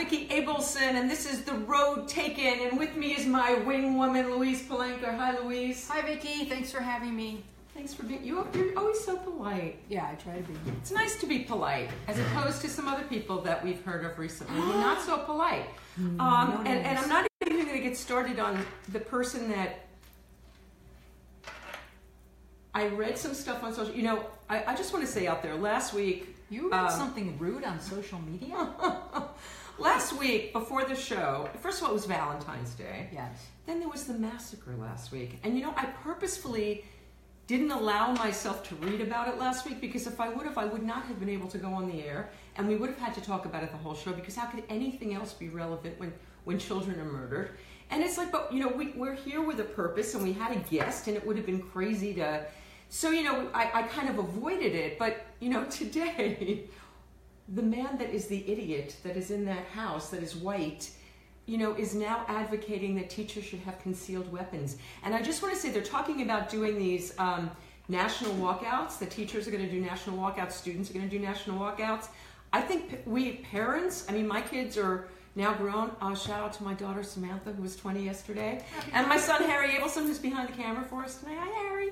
Vicki Abelson, and this is The Road Taken, and with me is my wing woman, Louise Palanker. Hi, Louise. Hi, Vicki. Thanks for having me. Thanks for being, you, you're always so polite. Yeah, I try to be. It's nice to be polite, as opposed to some other people that we've heard of recently who are not so polite. Um, no and, and. I'm not even going to get started on the person that I read some stuff on social. You know, I, I just want to say out there, last week, You read Um, something rude on social media? last week before the show, first of all, it was Valentine's Day. yes. Then there was the massacre last week. And you know, I purposefully didn't allow myself to read about it last week because if I would have, I would not have been able to go on the air and we would have had to talk about it the whole show because how could anything else be relevant when, when children are murdered? And it's like, but you know, we, we're here with a purpose and we had a guest and it would have been crazy to. So, you know, I, I kind of avoided it. But, you know, today, the man that is the idiot that is in that house that is white you know is now advocating that teachers should have concealed weapons. And i just want to say they're talking about doing these um, national walkouts the teachers are going to do national walkouts students are going to do national walkouts. I think we parents i mean my kids are now grown. Uh, shout out to my daughter samantha who was 20 yesterday. And my son harry abelson who's behind the camera for us today hi harry.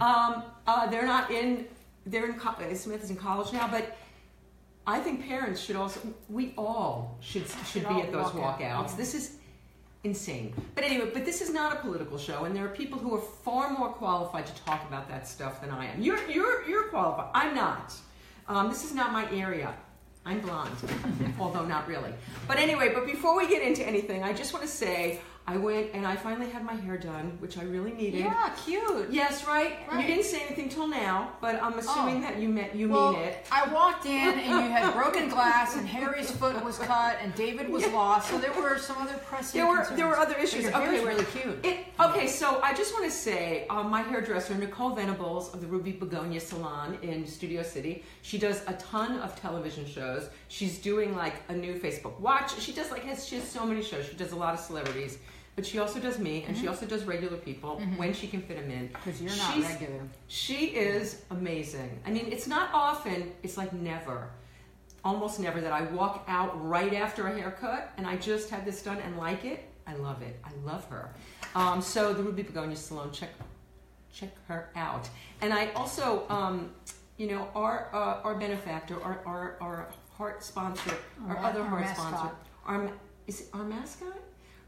Um, uh, they're not in they're in co- uh, samantha's in college now but I think parents should also, we all should should be at those walk out, walkouts. yeah. This is insane. But anyway, but this is not a political show, and there are people who are far more qualified to talk about that stuff than I am. You're you're you're qualified. I'm not. Um, this is not my area. I'm blonde, although not really. But anyway, but before we get into anything, I just want to say I went and I finally had my hair done, which I really needed. Yeah, cute. Yes, right? You didn't say anything till now, but I'm assuming Oh. that you meant you well, mean it. I walked in and you had broken glass and Harry's foot was cut and David was lost, so there were some other pressing There were concerns. there were other But issues. Your Okay. really cute. It, okay, so I just want to say, um, my hairdresser Nicole Venables of the Ruby Begonia Salon in Studio City. She does a ton of television shows. She's doing like a new Facebook Watch. She does like has she has so many shows. She does a lot of celebrities, but she also does me, and she also does regular people when she can fit them in. Because you're not She's- regular. She is amazing. I mean, it's not often, it's like never, almost never, that I walk out right after a haircut and I just had this done and like it. I love it. I love her. Um, so the Ruby Begonia Salon, check check her out. And I also, um, you know, our uh, our benefactor, our, our, our heart sponsor, our, Our other our heart mascot. sponsor, our is it our mascot?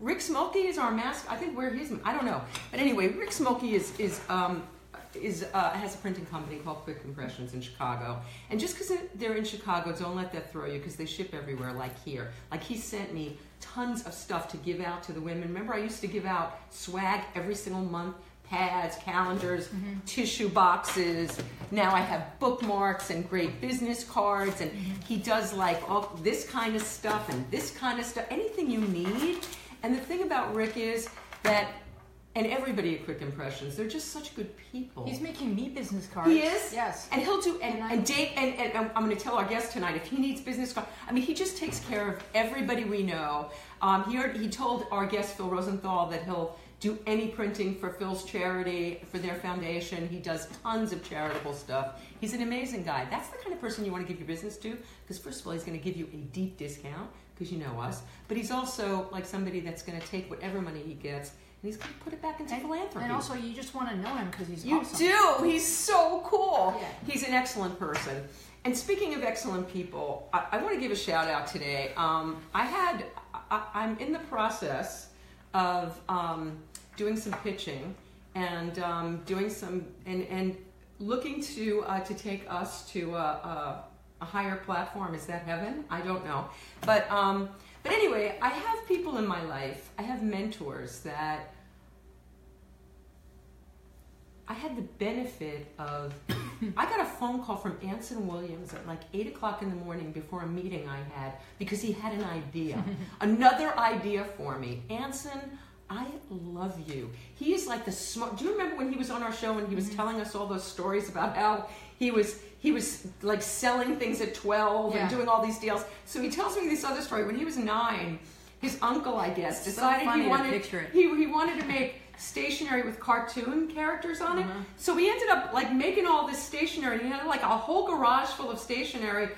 Rick Smokey is our mascot. I think we're his. I don't know, but anyway, Rick Smokey is is um, is uh, has a printing company called Quick Impressions in Chicago. And just because they're in Chicago, don't let that throw you because they ship everywhere, like here. Like he sent me tons of stuff to give out to the women. Remember, I used to give out swag every single month. Pads, calendars, tissue boxes. Now I have bookmarks and great business cards, and he does like all this kind of stuff and this kind of stuff. Anything you need. And the thing about Rick is that, and everybody at Quick Impressions, they're just such good people. He's making me business cards. He is. Yes. And he'll do. And, And I- and Dave. And, and I'm- I'm going to tell our guest tonight if he needs business cards. I mean, he just takes care of everybody we know. Um, he already- he told our guest Phil Rosenthal that he'll do any printing for Phil's charity for their foundation. He does tons of charitable stuff. He's an amazing guy. That's the kind of person you want to give your business to because first of all, he's going to give you a deep discount because you know us. But he's also like somebody that's going to take whatever money he gets and he's going to put it back into And, philanthropy. and also, you just want to know him because he's You awesome. do. He's so cool. Yeah. He's an excellent person. And speaking of excellent people, I, I want to give a shout out today. Um, I had, I, I'm in the process of um, doing some pitching and um, doing some and and looking to uh, to take us to a, a, a higher platform. Is that heaven? I don't know, but um, but anyway, I have people in my life. I have mentors that I had the benefit of. I got a phone call from Anson Williams at like eight o'clock in the morning before a meeting I had because he had an idea, another idea for me. Anson, I love you. He is like the smart. Do you remember when he was on our show and he was telling us all those stories about how he was he was like selling things at twelve and doing all these deals? So he tells me this other story. When he was nine, his uncle, I guess, So decided funny he wanted he, he wanted to make stationery with cartoon characters on it. Uh-huh. So we ended up like making all this stationery. He had like a whole garage full of stationery.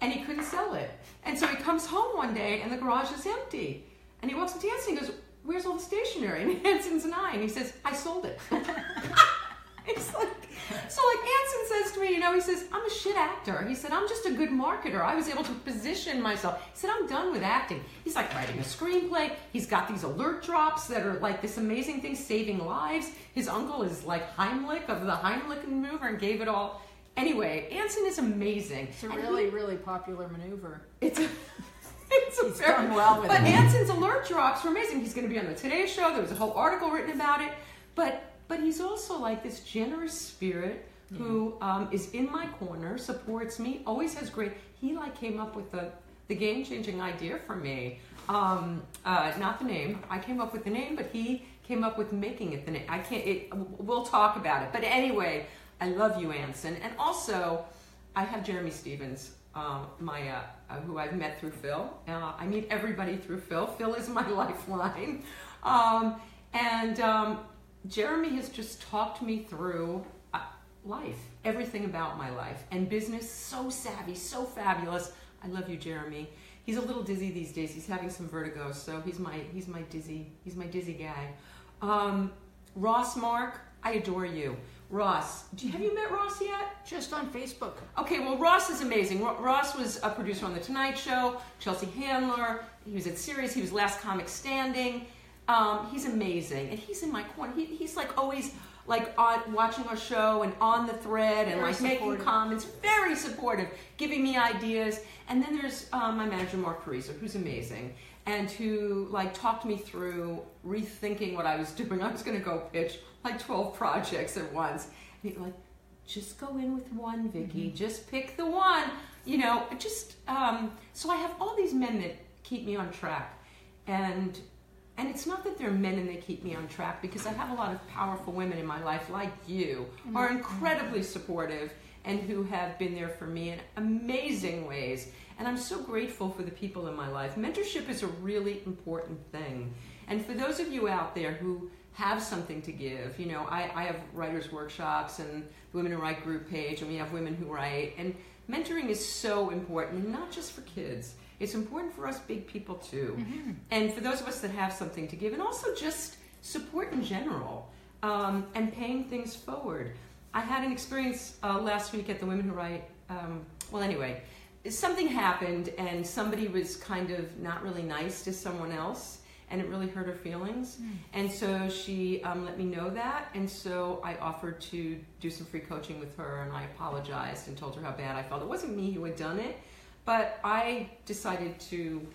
and he couldn't sell it. And so he comes home one day and the garage is empty. And he walks into Anson and goes, Where's all the stationery? And Anson's nine. He says, I sold it. it's like, so like Anson says to me, you know, he says, I'm a shit actor. He said, I'm just a good marketer. I was able to position myself. He said, I'm done with acting. He's like writing a screenplay. He's got these alert drops that are like this amazing thing, saving lives. His uncle is like Heimlich of the Heimlich maneuver and gave it all. Anyway, Anson is amazing. It's a really, he- really popular maneuver. it's a, it's a He's very, done well with but it. Anson's alert drops were amazing. He's going to be on the Today Show. There was a whole article written about it. But but he's also like this generous spirit who um, is in my corner, supports me, always has great. He like came up with the the game changing idea for me. Um, uh, not the name. I came up with the name, but he came up with making it the name. I can't. It, we'll talk about it. But anyway, I love you, Anson, and also. I have Jeremy Stevens, um, my uh, uh, who I've met through Phil. Uh, I meet everybody through Phil. Phil is my lifeline, um, and um, Jeremy has just talked me through uh, life, everything about my life and business. So savvy, so fabulous. I love you, Jeremy. He's a little dizzy these days. He's having some vertigo, so he's my he's my dizzy he's my dizzy guy. Um, Ross Mark, I adore you. Ross, do you, have you met Ross yet? Just on Facebook. Okay, well, Ross is amazing. Ross was a producer on The Tonight Show, Chelsea Handler. He was at Sirius. He was Last Comic Standing. Um, he's amazing, and he's in my corner. He, he's like always like on watching our show and on the thread and Very like making comments. Very supportive, giving me ideas. And then there's um, my manager Mark Pariser, who's amazing, and who like talked me through rethinking what I was doing. I was going to go pitch like 12 projects at once. And he like, just go in with one, Vicki. Just pick the one. You know, just um, so I have all these men that keep me on track, and and it's not that they're men and they keep me on track because I have a lot of powerful women in my life, like you, who are incredibly supportive and who have been there for me in amazing ways. And I'm so grateful for the people in my life. Mentorship is a really important thing. And for those of you out there who have something to give, you know, I, I have writers' workshops and the Women Who Write group page, and we have women who write. And mentoring is so important, and not just for kids. It's important for us big people too. And for those of us that have something to give, and also just support in general um, and paying things forward. I had an experience uh, last week at the Women Who Write. Um, well, anyway, something happened, and somebody was kind of not really nice to someone else, and it really hurt her feelings. And so she um, let me know that, and so I offered to do some free coaching with her, and I apologized and told her how bad I felt. It wasn't me who had done it, but I decided to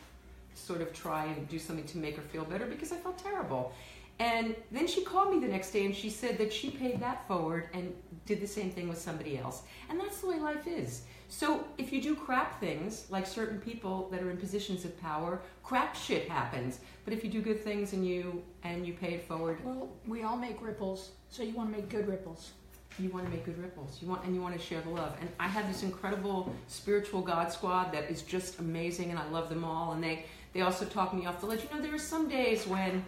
sort of try and do something to make her feel better because I felt terrible. And then she called me the next day and she said that she paid that forward and did the same thing with somebody else. And that's the way life is. So if you do crap things, like certain people that are in positions of power, crap shit happens. But if you do good things and you and you pay it forward, Well, we all make ripples, so you want to make good ripples. You want to make good ripples. You want and you want to share the love. And I have this incredible spiritual God squad that is just amazing, and I love them all. And they they also talk me off the ledge. You know, there are some days when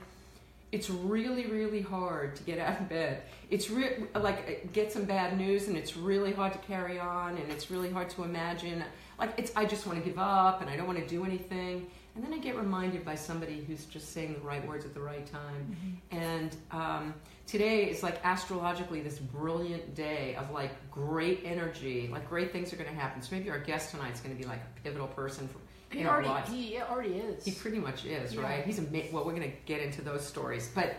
it's really really hard to get out of bed. It's re- like get some bad news, and it's really hard to carry on, and it's really hard to imagine. Like it's I just want to give up, and I don't want to do anything. And then I get reminded by somebody who's just saying the right words at the right time. And um, today is like astrologically this brilliant day of like great energy, like great things are going to happen. So maybe our guest tonight is going to be like a pivotal person for, He in our already, lives. he already is. He pretty much is, Yeah. right? He's a ma- well. We're going to get into those stories, but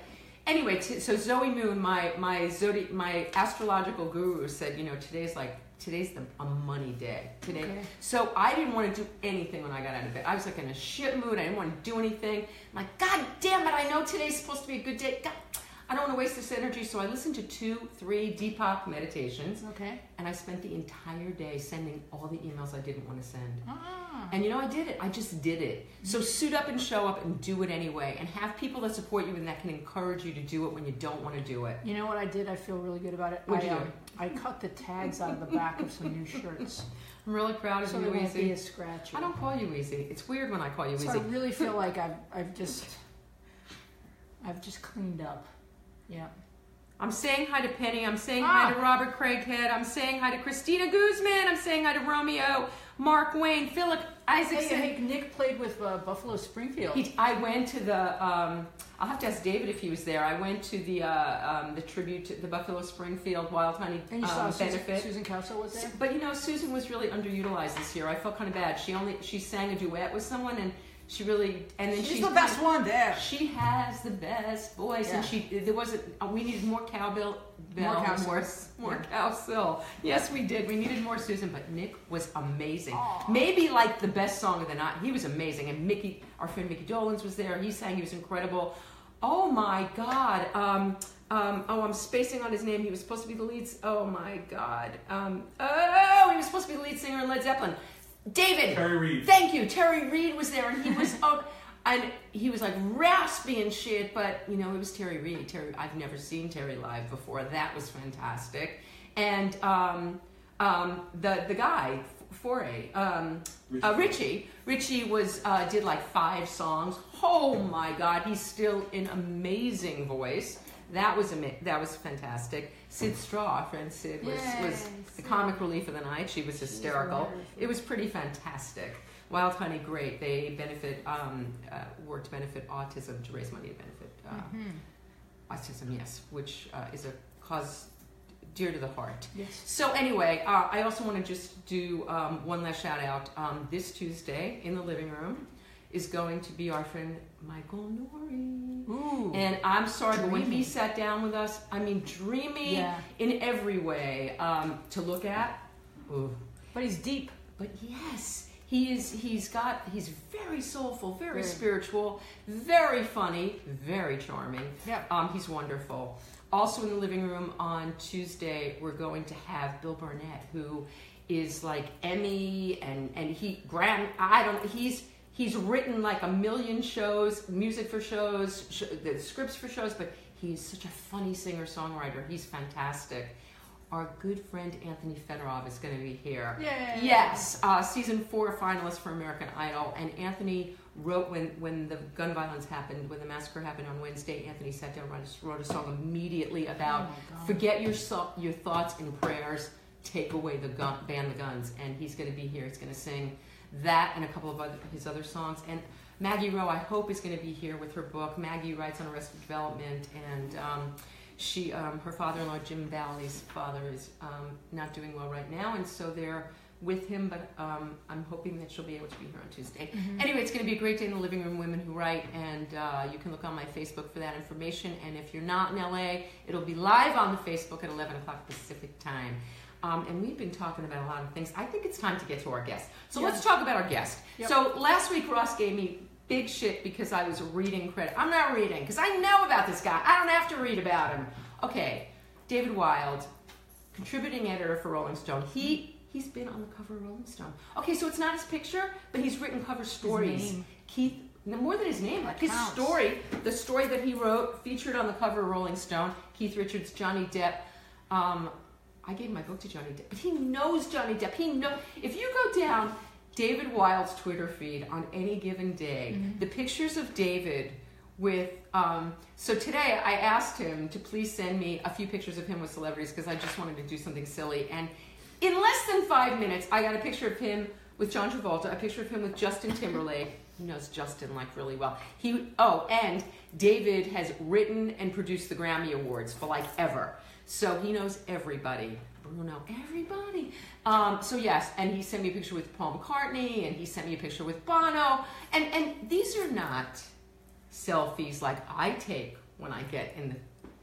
anyway. T- so Zoe Moon, my my zodi- my astrological guru, said, you know, today's like today's the, a money day today. Okay. So I didn't want to do anything when I got out of bed. I was like in a shit mood. I didn't want to do anything. I'm like, God damn it! I know today's supposed to be a good day. God, I don't want to waste this energy. So I listened to two, three Deepak meditations, Okay. and I spent the entire day sending all the emails I didn't want to send. Ah. And you know, I did it. I just did it. So suit up and show up and do it anyway. And have people that support you and that can encourage you to do it when you don't want to do it. You know what I did? I feel really good about it. What'd I, you do? um, I cut the tags out of the back of some new shirts, I'm really proud of so you, they won't be Easy. as scratchy. I don't call you Easy. It's weird when I call you So Easy. I really feel like I've I've just I've just cleaned up. Yeah. I'm saying hi to Penny. I'm saying Ah. hi to Robert Craighead. I'm saying hi to Christina Guzman. I'm saying hi to Romeo Mark Wayne, Philip Hey, Isaacson. hey, Nick played with uh, Buffalo Springfield. He, I went to the. Um, I'll have to ask David if he was there. I went to the uh, um, the tribute to the Buffalo Springfield Wild Honey and you saw um, Susan, benefit. Susan Cowsill was there. But you know, Susan was really underutilized this year. I felt kind of bad. She only she sang a duet with someone, and she really and then She's she the best one there. She has the best voice, and she there wasn't. Uh, we needed more cowbell, bell, More cow more, more Yeah. Cowsill. Yes, we did. We needed more Susan, but Nick was amazing. Aw. Maybe like the best song of the night. He was amazing, and Mickey, our friend Micky Dolenz was there. He sang. He was incredible. Oh my God. Um, um, oh, I'm spacing on his name. He was supposed to be the lead. Oh my God. Um, oh, he was supposed to be the lead singer in Led Zeppelin. David. Terry Reid. Thank you. Terry Reid was there, and he was oh, and he was like raspy and shit. But you know, it was Terry Reid. Terry, I've never seen Terry live before. That was fantastic. And um, um, the the guy Furay, um, uh, Richie. Richie was uh, did like five songs. Oh my God, he's still an amazing voice. That was ama- that was fantastic. Syd Straw, our friend Sid, was, was the Sid. comic relief of the night. She was hysterical. It was pretty fantastic. Wild Honey, great. They benefit, um, uh, work to benefit autism, to raise money to benefit uh, Mm-hmm. autism, yes, which uh, is a cause dear to the heart. Yes. So anyway, uh, I also want to just do um, one last shout out. Um, this Tuesday in the living room is going to be our friend Michael Nouri. Ooh. And I'm sorry, but when he sat down with us, I mean, dreamy Yeah. in every way um, to look at. Ooh. But he's deep. But yes, he is. He's got. He's very soulful, very Very. spiritual, very funny, very charming. Yeah. Um, he's wonderful. Also in the living room on Tuesday, we're going to have Bill Barnett, who is like Emmy and and he Graham. I don't. He's he's written like a million shows, music for shows, sh- the scripts for shows, but he's such a funny singer songwriter. He's fantastic. Our good friend Anthony Fedorov is going to be here. Yay. Yes, uh, season four finalist for American Idol, and Anthony wrote when when the gun violence happened, when the massacre happened on Wednesday. Anthony sat down, and wrote a, song immediately about Oh forget your so- your thoughts and prayers, take away the gun, ban the guns, and he's going to be here. He's going to sing that and a couple of other, his other songs. And Maggie Rowe, I hope, is going to be here with her book. Maggie writes on Arrested Development, and um, she, um, her father-in-law Jim Balley's father is um, not doing well right now, and so they're with him. But um, I'm hoping that she'll be able to be here on Tuesday. Anyway, it's going to be a great day in the living room, Women Who Write, and uh, you can look on my Facebook for that information. And if you're not in LA, it'll be live on the Facebook at 11 o'clock Pacific time. Um, and we've been talking about a lot of things. I think it's time to get to our guest. So Yeah. let's talk about our guest. Yep. So last week, Ross gave me big shit because I was reading credit. I'm not reading because I know about this guy. I don't have to read about him. Okay, David Wild, contributing editor for Rolling Stone. He he's been on the cover of Rolling Stone. Okay, so it's not his picture, but he's written cover stories. Keith, more than his name, like his story, the story that he wrote, featured on the cover of Rolling Stone. Keith Richards, Johnny Depp. Um, I gave my book to Johnny Depp, but he knows Johnny Depp. He know if you go down David Wild's Twitter feed on any given day, the pictures of David with. Um, so today I asked him to please send me a few pictures of him with celebrities because I just wanted to do something silly. And in less than five minutes, I got a picture of him with John Travolta, a picture of him with Justin Timberlake. He knows Justin like really well. He oh, and David has written and produced the Grammy Awards for like ever, so he knows everybody. Bruno, everybody. Um, so yes, and he sent me a picture with Paul McCartney, and he sent me a picture with Bono, and and these are not selfies like I take when I get in the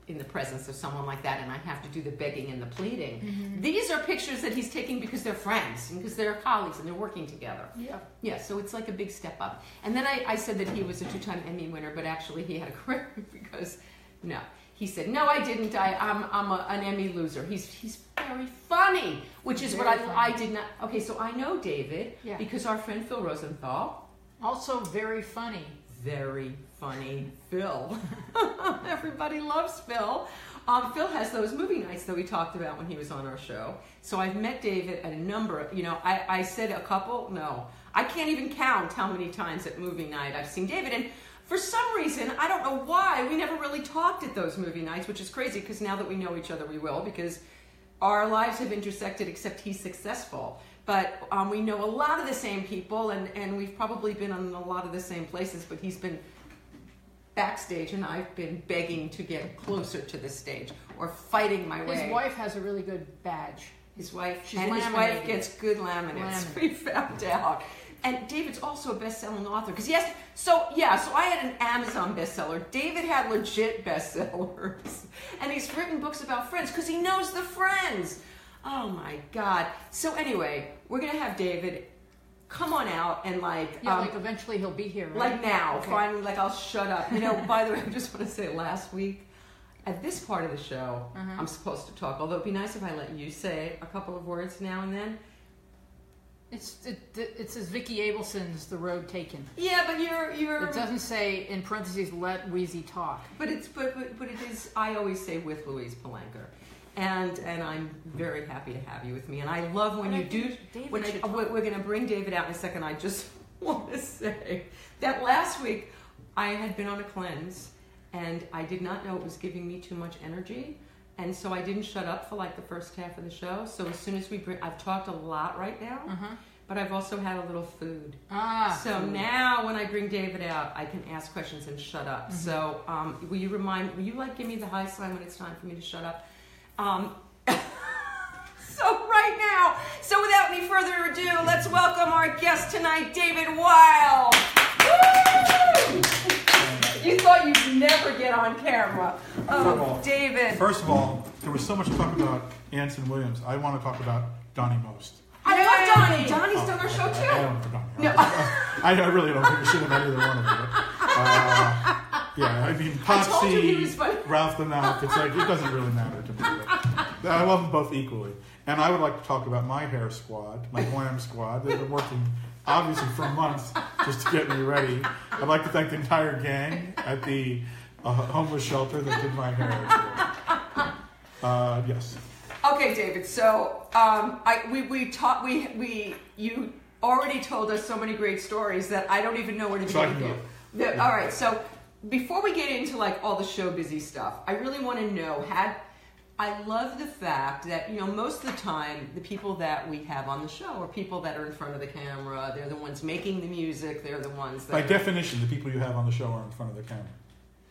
in the presence of someone like that and I have to do the begging and the pleading. These are pictures that he's taking because they're friends and because they're colleagues and they're working together. Yeah. Yeah, so it's like a big step up. And then I, I said that he was a two-time Emmy winner, but actually he had a career because no. He said, "No, I didn't. I, I'm, I'm a, an Emmy loser." He's, he's very funny, which is what I, funny. I did not. Okay, so I know David Yeah. because our friend Phil Rosenthal, Also very funny. very funny Phil. Everybody loves Phil. Um, Phil has those movie nights that we talked about when he was on our show. So I've met David at a number of, you know, I, I said a couple, no. I can't even count how many times at movie night I've seen David. And for some reason, I don't know why, we never really talked at those movie nights, which is crazy because now that we know each other, we will because our lives have intersected except he's successful. but um, we know a lot of the same people, and, and we've probably been on a lot of the same places. But he's been backstage, and I've been begging to get closer to the stage or fighting my way. His wife has a really good badge. His wife, She's and his wife gets good laminates. Laminate. We found out. And David's also a best-selling author because yes. So yeah, so I had an Amazon bestseller. David had legit bestsellers, and he's written books about friends because he knows the friends. Oh my God. So anyway, we're gonna have David come on out and like Yeah, um, like eventually he'll be here. Right? like now, Okay. finally, like I'll shut up. You know, by the way, I just want to say last week, at this part of the show, Uh-huh. I'm supposed to talk, although it'd be nice if I let you say a couple of words now and then. It's it, it says Vicki Abelson's The Road Taken. Yeah, but you're, you're, It doesn't say in parentheses let Wheezy talk. but it's, but, but, but it is, I always say with Louise Palanker. And, and I'm very happy to have you with me. And I love when you do, David when I, oh, we're, we're going to bring David out in a second. I just want to say that last week I had been on a cleanse and I did not know it was giving me too much energy. And so I didn't shut up for like the first half of the show. So as soon as we bring, I've talked a lot right now, Uh-huh. but I've also had a little food. Ah. So now when I bring David out, I can ask questions and shut up. Mhm. So um, will you remind, will you like give me the high sign when it's time for me to shut up? Um, so right now, so without any further ado, let's welcome our guest tonight, David Wild. Woo! You thought you'd never get on camera. First of Oh, all- David. First of all, there was so much talk about Anson Williams. I want to talk about Donnie Most. I love Donnie. Donnie's done our Oh, show I too. don't know for Donnie. No. I, I really don't give a shit about either one of them. Uh, yeah, I mean, I told you he was Potsie, funny. Ralph the Mouth, it's like, it doesn't really matter to me. But I love them both equally. And I would like to talk about my hair squad, my glam squad. They've been working obviously for months just to get me ready. I'd like to thank the entire gang at the uh, homeless shelter that did my hair. Uh, yes. Okay, David. So um, I we we taught we we you already told us so many great stories that I don't even know where to begin can with you. The- all right. So before we get into like all the show busy stuff, I really want to know had. I love the fact that you know most of the time the people that we have on the show are people that are in front of the camera. They're the ones making the music. They're the ones that By definition, the people you have on the show are in front of the camera.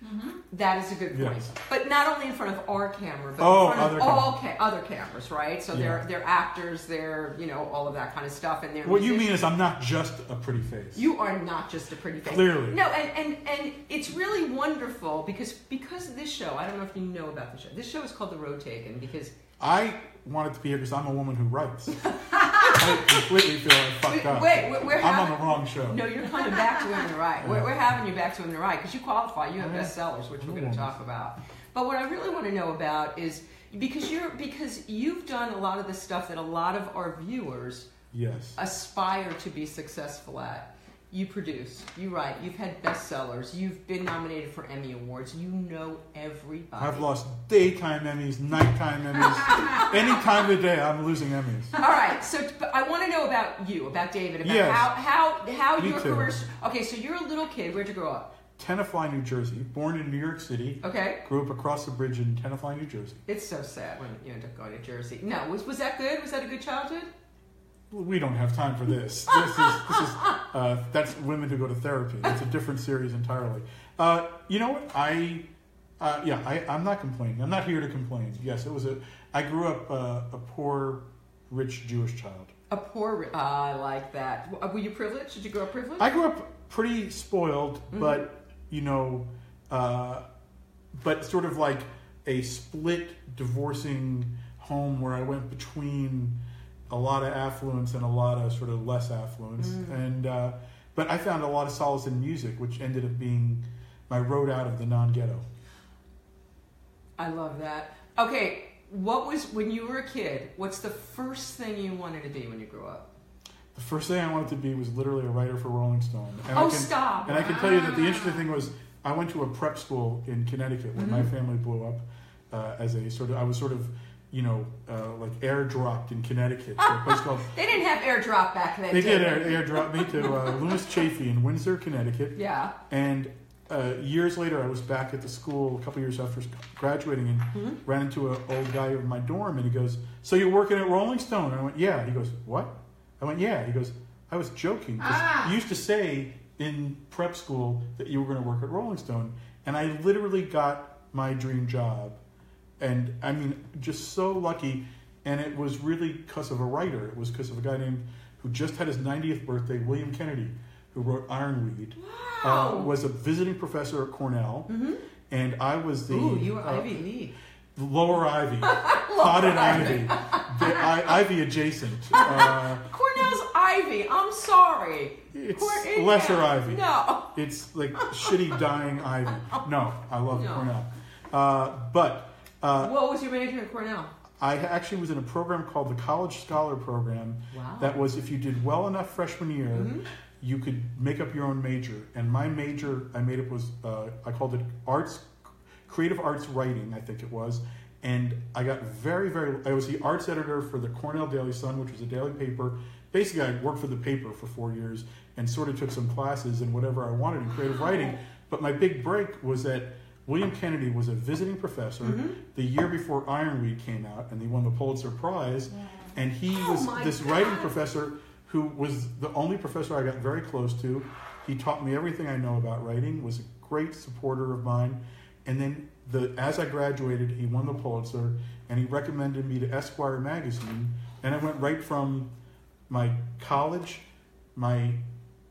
Mm-hmm. That is a good point. Yes. But not only in front of our camera, but Oh, in front of all ca- other cameras, right? So they're they're actors, they're you know all of that kind of stuff, and they're What you mean is I'm not just a pretty face. You are not just a pretty face. Clearly. No, and, and, and it's really wonderful because because this show, I don't know if you know about the show. This show is called The Road Taken because I wanted to be here because I'm a woman who writes. I completely feel like fucked wait, up. wait, we're, we're I'm on having, the wrong show. No, you're coming back to Women Write. We're, we're having you back to Women Write because you qualify. You have Yeah. bestsellers, which we're going to talk about. But what I really want to know about is because you're because you've done a lot of the stuff that a lot of our viewers Yes. aspire to be successful at. You produce, you write, you've had bestsellers, you've been nominated for Emmy Awards, you know everybody. I've lost daytime Emmys, nighttime Emmys. Any time of the day, I'm losing Emmys. All right, so but I want to know about you, about David, about Yes. how how how Me your too. career. Okay, so you're a little kid. Where'd you grow up? Tenafly, New Jersey. Born in New York City. Okay. Grew up across the bridge in Tenafly, New Jersey. It's so sad when you end up going to Jersey. No, was was that good? Was that a good childhood? We don't have time for this. This is, this is uh, that's women who go to therapy. It's a different series entirely. Uh, you know what? I, uh, yeah, I, I'm not complaining. I'm not here to complain. Yes, it was a. I grew up uh, a poor, rich Jewish child. A poor. Ah, I like that. Were you privileged? Did you grow up privileged? I grew up pretty spoiled, Mhm. but you know, uh, but sort of like a split divorcing home where I went between a lot of affluence and a lot of sort of less affluence, Mm. and uh, but I found a lot of solace in music, which ended up being my road out of the non-ghetto. I love that. Okay, what was when you were a kid? What's the first thing you wanted to be when you grew up? The first thing I wanted to be was literally a writer for Rolling Stone. And I oh, can, stop! And I can tell you that the interesting thing was I went to a prep school in Connecticut when my Mhm. family blew up uh, as a sort of I was sort of you know uh, like airdropped in Connecticut a place called They didn't have airdrop back then. they did they? air, airdrop me to uh, Loomis Chaffee in Windsor, Connecticut, Yeah. and uh, years later I was back at the school a couple years after graduating and Mhm. ran into an old guy in my dorm and he goes, "So you're working at Rolling Stone?" And I went, "Yeah." He goes, "What?" I went, yeah. He goes, I was joking. Ah. You used to say in prep school that you were going to work at Rolling Stone, and I literally got my dream job. And I mean, just so lucky. And it was really because of a writer. It was because of a guy named who just had his 90th birthday, William Kennedy, who wrote Ironweed. Wow. Uh, was a visiting professor at Cornell, Mhm. and I was the Ooh, you were uh, Ivy League. lower Ivy, potted Ivy, the I, Ivy adjacent. Uh, Cornell's Ivy. I'm sorry. it's lesser. Ivy. No. It's like shitty dying Ivy. No, I love No. Cornell. Uh, but uh, what was your major at Cornell? I actually was in a program called the College Scholar Program. Wow. That was if you did well enough freshman year, Mhm. you could make up your own major. And my major I made up was uh, I called it arts, creative arts writing. I think it was. And I got very, very. I was the arts editor for the Cornell Daily Sun, which was a daily paper. Basically, I worked for the paper for four years and sort of took some classes and whatever I wanted in creative writing. But my big break was that William Kennedy was a visiting professor Mhm. the year before Ironweed came out, and he won the Pulitzer Prize. And he Oh was this God. writing professor who was the only professor I got very close to. He taught me everything I know about writing. Was a great supporter of mine. And then the as I graduated, he won the Pulitzer, and he recommended me to Esquire magazine. And I went right from my college, my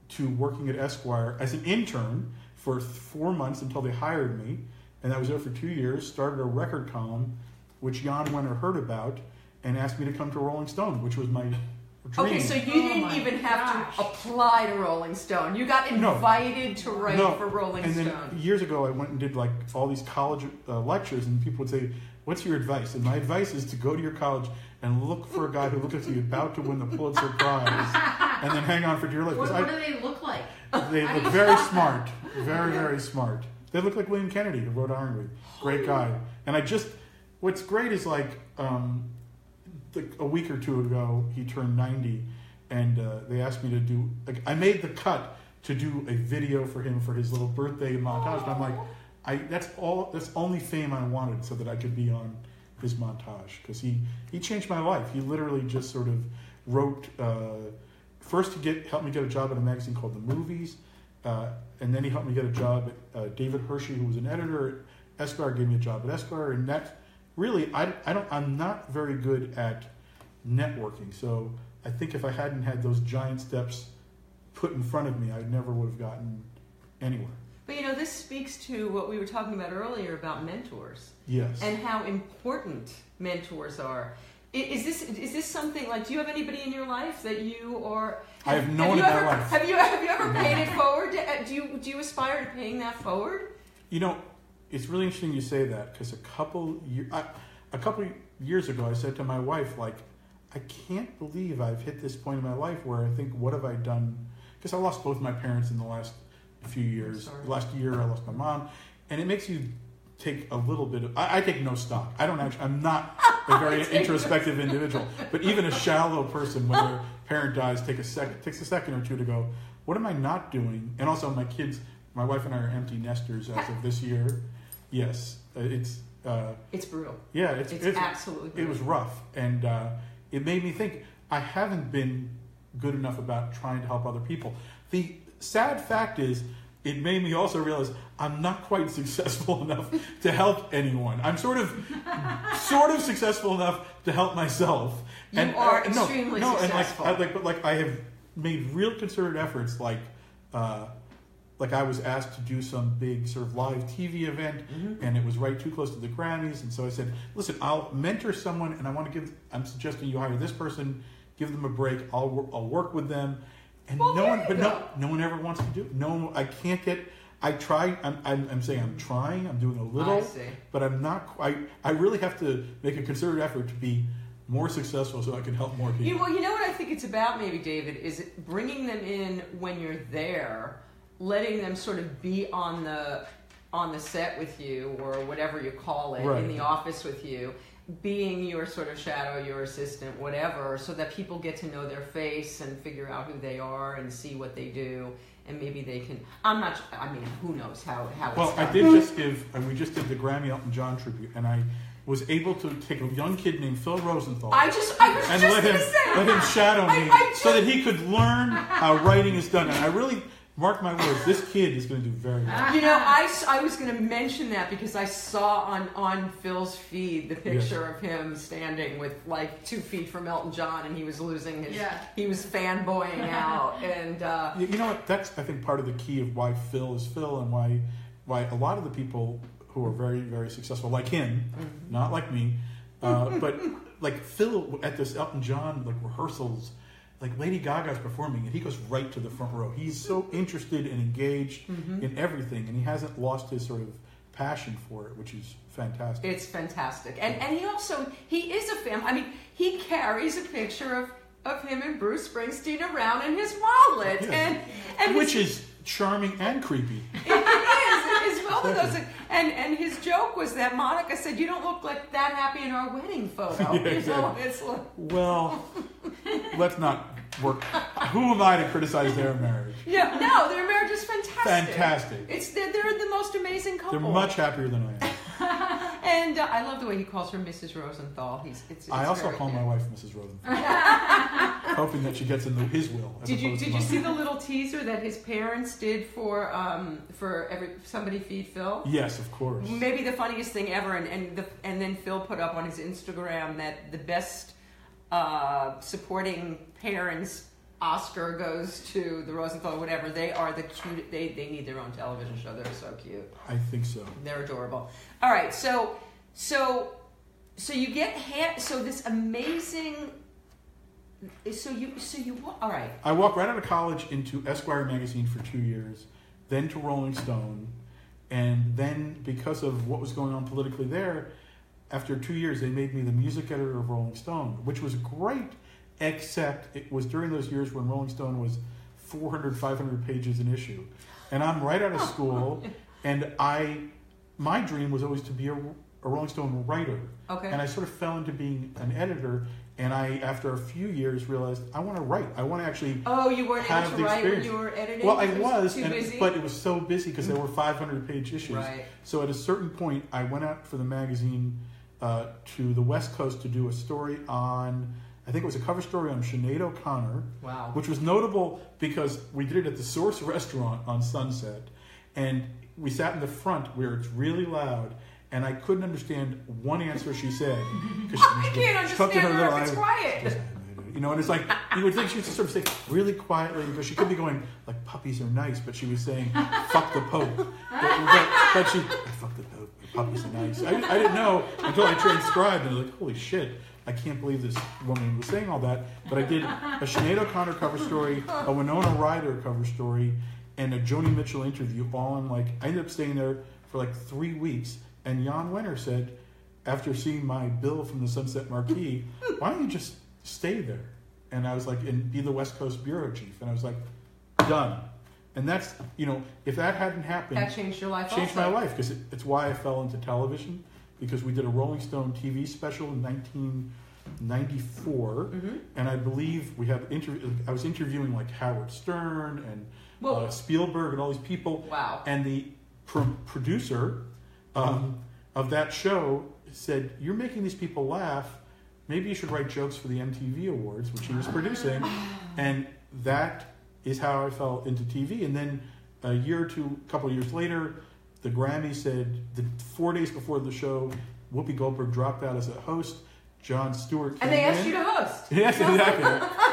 to working at Esquire as an intern for four months until they hired me, and I was there for two years. Started a record column, which Jan Wenner heard about, and asked me to come to Rolling Stone, which was my dream. Okay, so you Oh didn't my even have to apply to Rolling Stone. You got No. invited to write No, for Rolling and then Stone. years ago, I went and did like all these college uh, lectures, and people would say, "What's your advice?" And my advice is to go to your college and look for a guy who looks like he's about to win the Pulitzer Prize, and then hang on for dear life. What, 'Cause what I- do they look like? They look very smart, very very smart. They look like William Kennedy, who wrote Ironweed. Great guy. And I just, what's great is like um, a week or two ago, he turned ninety, and uh, they asked me to do. Like, I made the cut to do a video for him for his little birthday montage, and I'm like, I that's all. That's only fame I wanted, so that I could be on his montage because he he changed my life. He literally just sort of wrote. Uh, first, to get helped me get a job at a magazine called The Movies, uh, and then he helped me get a job at uh, David Hershey, who was an editor at Esquire, gave me a job at Esquire, and that really I, I don't I'm not very good at networking. So I think if I hadn't had those giant steps put in front of me, I never would have gotten anywhere. But you know, this speaks to what we were talking about earlier about mentors Yes. and how important mentors are. Is this is this something like? Do you have anybody in your life that you are? I have no one you in my ever, life. Have you have you ever paid it forward? Uh, Do you do you aspire to paying that forward? You know, it's really interesting you say that because a couple year, I, a couple years ago, I said to my wife, like, I can't believe I've hit this point in my life where I think, what have I done? Because I lost both my parents in the last few years. sorry. Last year, I lost my mom, and it makes you take a little bit of. I, I take no stock. I don't actually. I'm not a very introspective individual, but even a shallow person, when their parent dies, take a second takes a second or two to go. What am I not doing? And also, my kids, my wife and I are empty nesters as of this year. Yes, uh, it's uh, It's brutal. yeah, it's, It's, it's absolutely brutal. it was rough, and uh, it made me think I haven't been good enough about trying to help other people. The sad fact is, it made me also realize I'm not quite successful enough to help anyone. I'm sort of, sort of successful enough to help myself. You are uh, no, extremely no, successful. and like, I, like, but like I have made real concerted efforts, like. Uh, like I was asked to do some big sort of live TV event, Mhm. and it was right too close to the Grammys, and so I said, "Listen, I'll mentor someone, and I want to give. I'm suggesting you hire this person, give them a break. I'll I'll work with them." And Well, no one, but go. no, no one ever wants to do. it. No, one, I can't get. I try. I'm, I'm, I'm saying I'm trying. I'm doing a little, I see. but I'm not. quite I really have to make a concerted effort to be more successful so I can help more people. You, well, you know what I think it's about, maybe, David, is bringing them in when you're there, letting them sort of be on the on the set with you or whatever you call it Right. in the office with you, being your sort of shadow, your assistant, whatever, so that people get to know their face and figure out who they are and see what they do, and maybe they can. I'm not. I mean, who knows how how. Well, I did just give, and we just did the Grammy Elton John tribute, and I was able to take a young kid named Phil Rosenthal I just, I was and just let him say. let him shadow I- me I so that he could learn how writing is done. And I really mark my words, this kid is going to do very well. You know, I, I was going to mention that because I saw on, on Phil's feed the picture of him standing with like two feet from Elton John, and he was losing his. Yeah. He was fanboying out, and uh, You you know what? That's I think part of the key of why Phil is Phil and why why a lot of the people who are very very successful, like him, Mm-hmm. not like me, uh, but like Phil at this Elton John like rehearsals, like Lady Gaga's performing and he goes right to the front row. He's so interested and engaged Mm-hmm. in everything, and he hasn't lost his sort of passion for it, which is fantastic. it's fantastic. And and he also he is a fan. I mean, he carries a picture of. Of him and Bruce Springsteen around in his wallet, Yeah. and and which his, is charming and creepy. it is, it is well with those. And and his joke was that Monica said, "You don't look like that happy in our wedding photo." Yeah, You know, exactly. it's like, Well, let's not work. Who am I to criticize their marriage? Yeah, no, their marriage is fantastic. Fantastic. It's they're, they're the most amazing couple. They're much happier than I am. And uh, I love the way he calls her Mrs. Rosenthal. He's it's. it's I also call my wife Mrs. Rosenthal, hoping that she gets into his will. Did you did you mine. see the little teaser that his parents did for um for every somebody feed Phil? Yes, of course. Maybe the funniest thing ever, and and the, and then Phil put up on his Instagram that the best uh, supporting parents Oscar goes to the Rosenthal whatever. They are the cute. They they need their own television show. They're so cute. I think so. They're adorable. All right, so so so you get ha- so this amazing. So you so you all right. I walked right out of college into Esquire magazine for two years, then to Rolling Stone, and then because of what was going on politically there, after two years they made me the music editor of Rolling Stone, which was great, except it was during those years when Rolling Stone was 400, 500 pages an issue, and I'm right out of school, and I, my dream was always to be a, a Rolling Stone writer. Okay. And I sort of fell into being an editor, and I, after a few years, realized I want to write. I want to actually. oh, you weren't have able to the write when you were editing. Well, I was, and, but it was so busy because there were 500 page issues. right. So at a certain point, I went out for the magazine uh, to the West Coast to do a story on. I think it was a cover story on Sinead O'Connor, Wow. which was notable because we did it at the Source restaurant on Sunset, and we sat in the front where it's really loud, and I couldn't understand one answer she said because I can't she tucked in understand her if it's quiet. you know, and it's like you would think she would sort of say really quietly because she could be going like puppies are nice, but she was saying fuck the pope. But, but, but she fuck the pope. Puppies are nice. I, I didn't know until I transcribed and I was like, holy shit. I can't believe this woman was saying all that. But I did a Sinead O'Connor cover story, a Winona Ryder cover story, and a Joni Mitchell interview all in like I ended up staying there for like three weeks. And Jan Wenner said, after seeing my bill from the Sunset Marquis, why don't you just stay there? And I was like, and be the West Coast bureau chief. And I was like, done. And that's, you know, if that hadn't happened, That changed your life. changed also. my life because it, it's why I fell into television because we did a Rolling Stone TV special in 1994, Mhm. and I believe we had interview. I was interviewing like Howard Stern and uh, Spielberg and all these people, wow. and the pro- producer um, of that show said, "You're making these people laugh. Maybe you should write jokes for the MTV Awards, which he was producing." And that is how I fell into TV. And then a year or two, a couple of years later, the Grammy said the four days before the show, Whoopi Goldberg dropped out as a host. Jon Stewart And they asked in. you to host. Yes, exactly.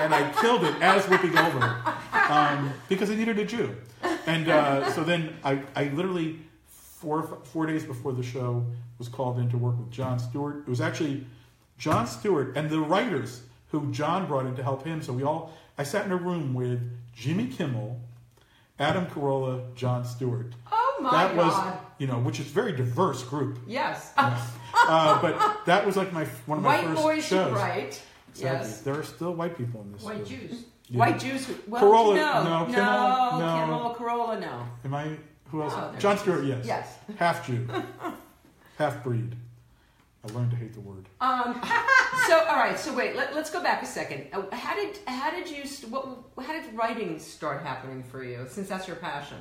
and I killed it as Whoopi Goldberg um, because I needed a Jew. And uh, so then I, I literally, four, four days before the show, was called in to work with Jon Stewart. It was actually Jon Stewart and the writers who John brought in to help him. So we all, I sat in a room with Jimmy Kimmel, Adam Carolla, Jon Stewart. Oh my that was, you know, which is a very diverse group. Yes. Uh, but that was like my one of my White first boys shows. should write. Exactly. Yes. There are still white people in this. White uh, Jews. yeah. White Jews. Well, Carolla- no, no, no, Kimmel, no. Kimmel, Carolla, no. Am I? Who else? Oh, John. Stewart. Yes. Yes. Half Jew. Half breed. I learned to hate the word. Um, so all right. So wait. Let, let's go back a second. Uh, How did how did you what how did writing start happening for you? Since that's your passion.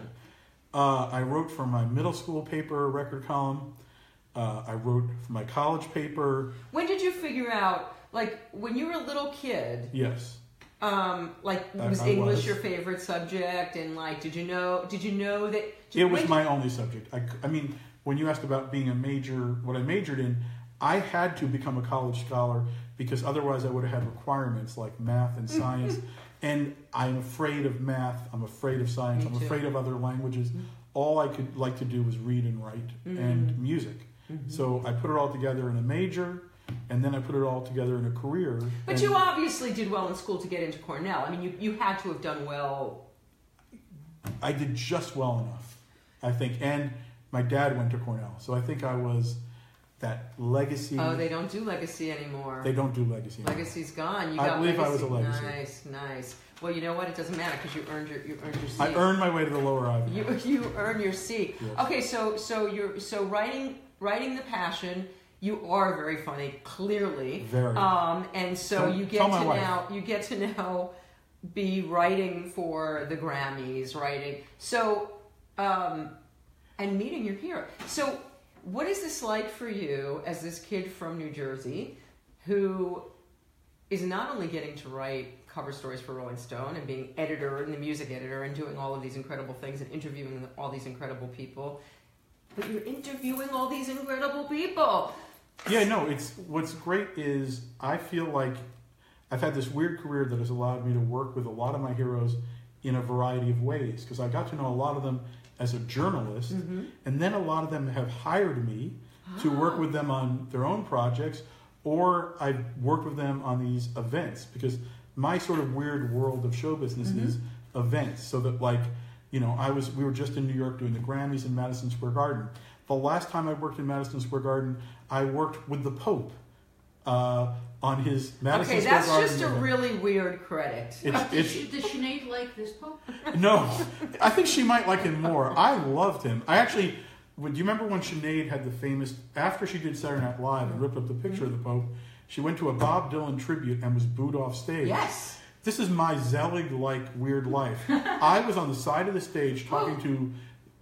Uh, I wrote for my middle school paper record column. Uh, I wrote for my college paper. When did you figure out, like, when you were a little kid, Yes. um, like, was I English was. your favorite subject? And, like, did you know, did you know that? It was my only subject. I mean, when you asked about being a major, what I majored in, I had to become a college scholar because otherwise I would have had requirements like math and science. And I'm afraid of math. I'm afraid of science. I'm afraid of other languages. All I could like to do was read and write and music. Mm-hmm. So I put it all together in a major, and then I put it all together in a career. But you obviously did well in school to get into Cornell. I mean, you, you had to have done well. I did just well enough, I think. And my dad went to Cornell, so I think I was that legacy. Oh, they don't do legacy anymore. They don't do legacy. anymore. Legacy's gone. You I got believe I was a legacy. Nice, nice. Well, you know what? It doesn't matter because you earned your you earned your seat. I earned my way to the lower Ivy. You you earn your seat. Yes. Okay, so so you're so writing writing the passion. You are very funny, clearly. Very. Um, and so Tell- you get to wife. now you get to now be writing for the Grammys, writing. So um, and meeting your hero. So what is this like for you as this kid from New Jersey who is not only getting to write cover stories for Rolling Stone and being editor and the music editor and doing all of these incredible things and interviewing all these incredible people, but you're interviewing all these incredible people. Yeah, no, it's what's great is I feel like I've had this weird career that has allowed me to work with a lot of my heroes in a variety of ways because I got to know a lot of them as a journalist, mm-hmm. and then a lot of them have hired me to ah. work with them on their own projects, or I've worked with them on these events because my sort of weird world of show business mm-hmm. is events. So that like, you know, I was we were just in New York doing the Grammys in Madison Square Garden. The last time I worked in Madison Square Garden, I worked with the Pope uh, on his Madison okay, Square that's Garden. just a event. really weird credit. It's, Does, it's, she, does Sinead like this Pope? no, I think she might like him more. I loved him. I actually, would you remember when Sinead had the famous after she did Saturday Night Live and ripped up the picture of the Pope? She went to a Bob Dylan tribute and was booed off stage. yes. This is my Zelig like weird life. I was on the side of the stage talking to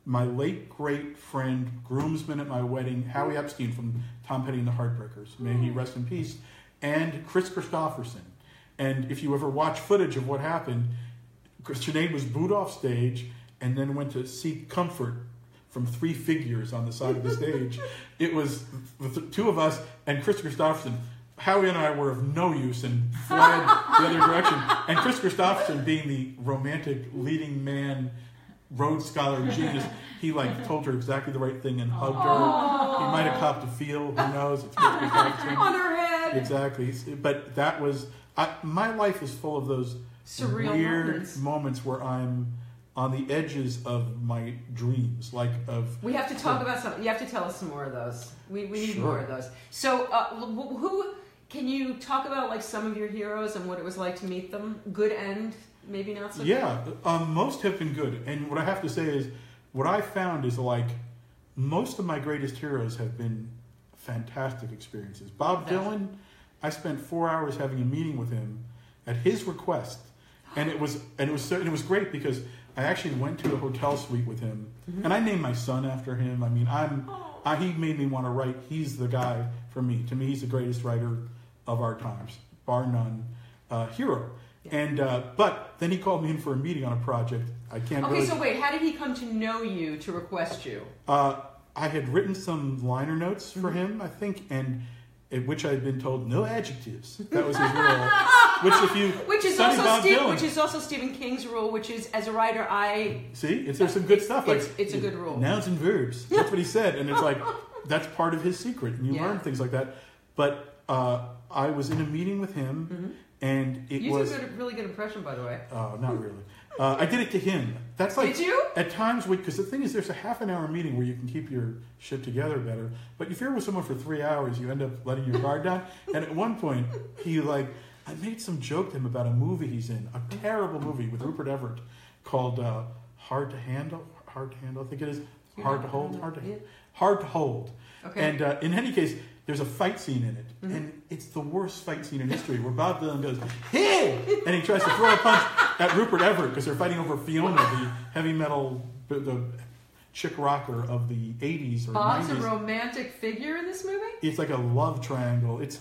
my late great friend, groomsman at my wedding, Howie Epstein from Tom Petty and the Heartbreakers. May he rest in peace. And Kris Kristofferson. And if you ever watch footage of what happened, Sinead was booed off stage and then went to seek comfort from three figures on the side of the stage. It was the two of us and Kris Kristofferson. Howie and I were of no use and fled the other direction. And Kris Kristofferson, being the romantic leading man, Rhodes Scholar genius, he like told her exactly the right thing and hugged her. He might have copped a feel. Who knows? It's Kris Kristofferson. Exactly. But that was I, my life is full of those Surreal weird moments. where I'm on the edges of my dreams, like of We have to talk about some. You have to tell us some more of those. We, we need Sure. more of those. So, uh, who can you talk about? Like some of your heroes and what it was like to meet them, good end, maybe not so. yeah. Um, most have been good, and what I have to say is, what I found is like most of my greatest heroes have been fantastic experiences. Bob Yeah. Dylan, I spent four hours having a meeting with him at his request, and it was and it was so, and it was great because I actually went to a hotel suite with him, Mm-hmm. and I named my son after him. I mean, I'm I, he made me want to write. He's the guy for me. To me, he's the greatest writer of our times, bar none. Uh, hero. Yeah. And uh, but then he called me in for a meeting on a project. I can't. Okay, really, so wait, how did he come to know you to request you? uh, I had written some liner notes Mm-hmm. for him, I think, and in which I had been told no adjectives. That was his rule. which, if you Which is study also Bob Steve, Dylan, which is also Stephen King's rule. Which is, as a writer, I see, it's, there's some good stuff. Like It's- it's a good rule. Nouns and verbs. That's what he said, and it's like that's part of his secret, and you Yeah. learn things like that. But uh, I was in a meeting with him, and it Mm-hmm. you was. a really good impression, by the way. Oh, not really. Uh, I did it to him. That's like Did you? at times because the thing is, there's a half an hour meeting where you can keep your shit together better. But if you're with someone for three hours, you end up letting your guard down. And at one point, he like, I made some joke to him about a movie he's in, a terrible movie with Rupert Everett called uh, Hard to Handle. Hard to Handle, I think it is. Hard to hold. Hard to hard to hold. Okay. And uh, in any case, there's a fight scene in it, and it's the worst fight scene in history. Where Bob Dylan goes, "Hey!" and he tries to throw a punch at Rupert Everett because they're fighting over Fiona, the heavy metal, the chick rocker of the 80s or Bob's a romantic figure in this movie. it's like a love triangle. It's a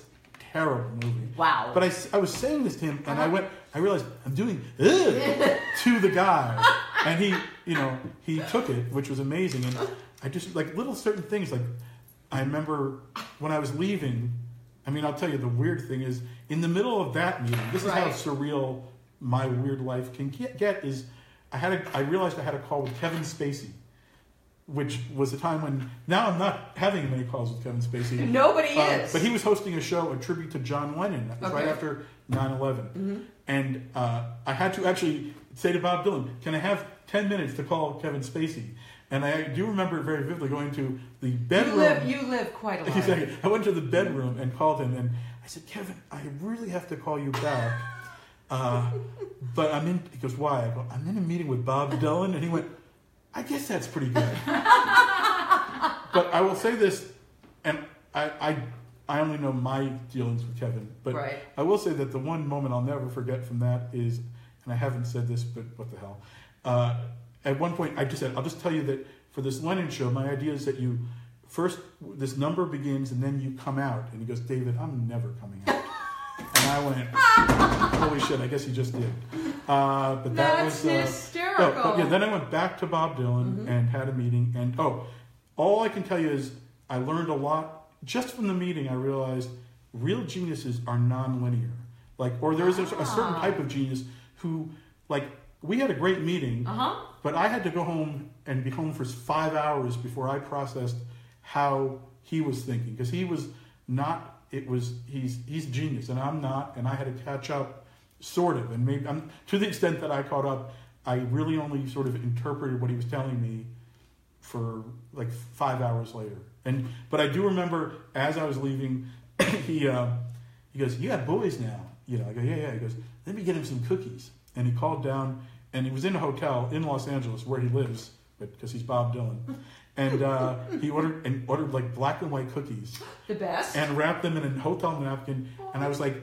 terrible movie. Wow. But I, I was saying this to him, and I Uh-huh. went. I realized I'm doing to the guy, and he, you know, he took it, which was amazing. And I just like little certain things. Like I remember when I was leaving. I mean, I'll tell you the weird thing is in the middle of that meeting. This is how surreal my weird life can get. is I had a, I realized I had a call with Kevin Spacey. Which was a time when now I'm not having many calls with Kevin Spacey. Nobody Uh, is. But he was hosting a show, a tribute to John Lennon. That was right after 9 11. Mm-hmm. And uh, I had to actually say to Bob Dylan, Can I have 10 minutes to call Kevin Spacey? And I do remember very vividly going to the you bedroom. live. You live quite a life. Exactly. I went to the bedroom and called him, and I said, Kevin, I really have to call you back. Uh, but I'm in, he goes, Why? I go, I'm in a meeting with Bob Dylan. And he went, I guess that's pretty good. but I will say this, and I, I, I only know my dealings with Kevin, but Right. I will say that the one moment I'll never forget from that is, and I haven't said this, but what the hell? Uh, at one point, I just said, I'll just tell you that for this Lennon show, my idea is that you first this number begins and then you come out. And he goes, David, I'm never coming out. and I went, holy shit, I guess he just did. Uh, but that That's was uh, hysterical. no, yeah, then I went back to Bob Dylan Mm-hmm. and had a meeting. And oh, all I can tell you is I learned a lot just from the meeting. I realized real geniuses are non-linear. Like, or there is a, a certain Ah. type of genius who, like, we had a great meeting, Uh huh. but I had to go home and be home for five hours before I processed how he was thinking because he was not. It was he's he's genius and I'm not, and I had to catch up, sort of, and maybe I'm, to the extent that I caught up. I really only sort of interpreted what he was telling me for like five hours later. And but I do remember as I was leaving, he uh, he goes, "You got boys now." You know, I go, "Yeah, yeah." He goes, "Let me get him some cookies." And he called down, and he was in a hotel in Los Angeles where he lives, but because he's Bob Dylan, and uh, he ordered and ordered like black and white cookies The best. and wrapped them in a hotel napkin. And I was like,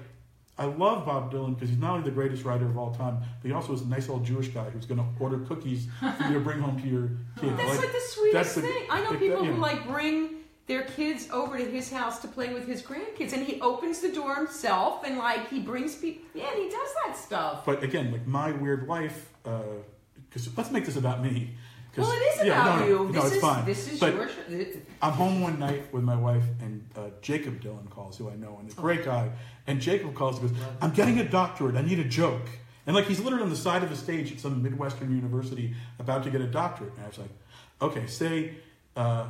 I love Bob Dylan because he's not only the greatest writer of all time, but he also is a nice old Jewish guy who's going to order cookies for you to bring home to your kid. That's like, the that's sweetest the- thing. I know like, people you who know. like bring their kids over to his house to play with his grandkids, and he opens the door himself, and like he brings people. Yeah, he does that stuff. But again, like my weird life, because let's make this about me. Well, it is yeah, about no, no, you. No, this it's is fine. this is But your. Sh- I'm home one night with my wife, and uh, Jakob Dylan calls, who I know, and a great guy. And Jakob calls and goes, I'm getting a doctorate. I need a joke. And like he's literally on the side of the stage at some Midwestern university about to get a doctorate. And I was like, okay, say, uh,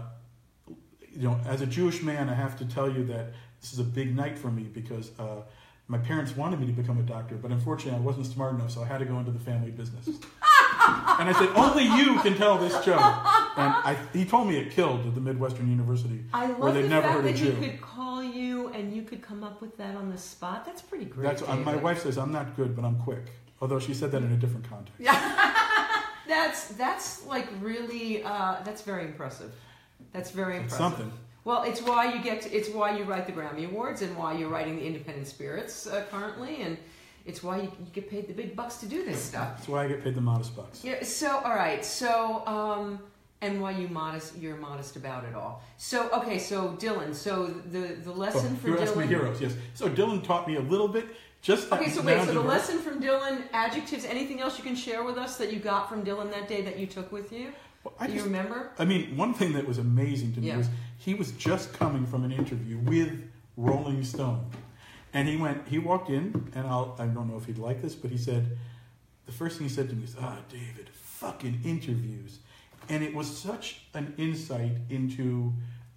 you know, as a Jewish man, I have to tell you that this is a big night for me because uh, my parents wanted me to become a doctor, but unfortunately I wasn't smart enough, so I had to go into the family business. and I said, only you can tell this joke. And I, he told me it killed at the Midwestern University, I where they'd the never fact heard a that he could call you and you could come up with that on the spot. That's pretty great. That's uh, my wife says I'm not good, but I'm quick. Although she said that in a different context. That's that's like really uh, that's very impressive. That's very impressive. something. Well, it's why you get to, it's why you write the Grammy Awards and why you're writing the Independent Spirits uh, currently, and it's why you, you get paid the big bucks to do this stuff. That's why I get paid the modest bucks. Yeah. So all right. So um, and why you modest you're modest about it all. So okay. So Dylan. So the the Oh, lesson for you asked me Dylan. heroes, yes. So Dylan taught me a little bit. Just Okay, so wait. So the lesson from Dylan, adjectives, anything else you can share with us that you got from Dylan that day that you took with you? I Do you just remember? I mean, one thing that was amazing to me Yeah. was he was just coming from an interview with Rolling Stone. And he went, he walked in, and I'll, I don't know if he'd like this, but he said, the first thing he said to me is, ah, David, fucking interviews. And it was such an insight into,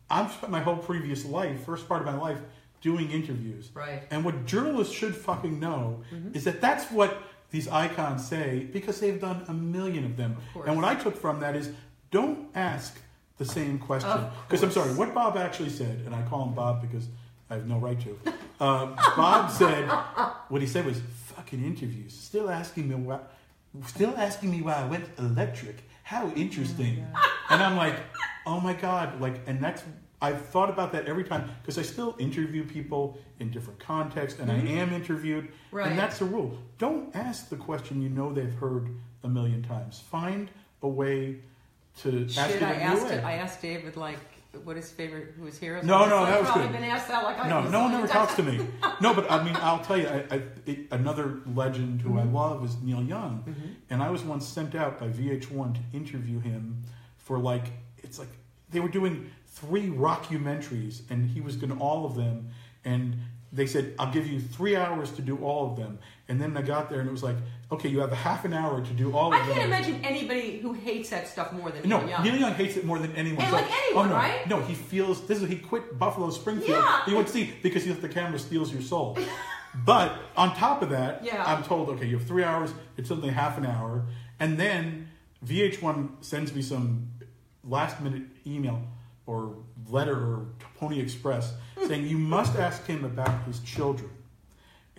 I've spent my whole previous life, first part of my life, doing interviews. Right. And what journalists should fucking know Mm-hmm. is that that's what these icons say because they've done a million of them. Of and what I took from that is don't ask the same question. Because I'm sorry, what Bob actually said, and I call him Bob because I have no right to. Uh, Bob said what he said was fucking interviews. Still asking me why, still asking me why I went electric. How interesting. and I'm like, oh my god, like, and that's I've thought about that every time because I still interview people in different contexts, and I am interviewed, Mm-hmm. Right. and that's the rule. Don't ask the question you know they've heard a million times. Find a way to ask it I a new asked way. it, I asked David like what his favorite who his heroes. No, no, that I've was good. been asked that like no, no one ever talks to me. No, but I mean, I'll tell you, I, I, it, another legend who I Mhm. love is Neil Young, Mhm. and I was once sent out by VH1 to interview him for like it's like they were doing three rockumentaries, and he was going to all of them, and they said I'll give you three hours to do all of them, and then I got there and it was like, okay, you have a half an hour to do all I of them. I can't imagine anybody who hates that stuff more than No, Neil Young. Neil Young hates it more than anyone. And So- like anyone, oh, no, right? No, he feels this is he quit Buffalo Springfield. Yeah. He went to see because he, the camera steals your soul. but on top of that, Yeah. I'm told okay, you have three hours. It's only half an hour, and then VH1 sends me some last minute email or letter or Pony Express saying you must ask him about his children.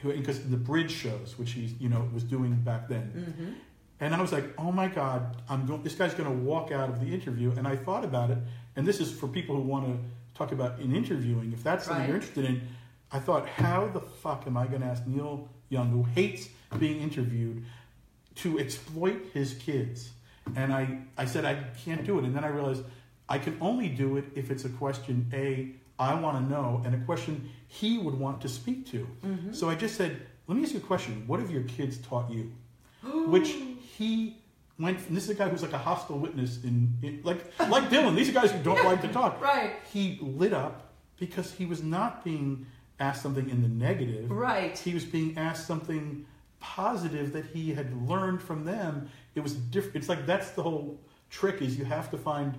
Because the bridge shows, which he you know was doing back then, Mhm. and I was like, "Oh my God, I'm going. This guy's going to walk out of the interview." And I thought about it, and this is for people who want to talk about in interviewing. If that's something Right. you're interested in, I thought, how the fuck am I going to ask Neil Young, who hates being interviewed, to exploit his kids? And I, I said I can't do it. And then I realized I can only do it if it's a question a I want to know and a question he would want to speak to. Mhm. So I just said, let me ask you a question. What have your kids taught you? which he went. From, this is a guy who's like a hostile witness in, in like like Dylan. These are guys who don't like to talk. Right, He lit up because he was not being asked something in the negative. right. He was being asked something positive that he had learned from them. It was different. It's like that's the whole trick is you have to find.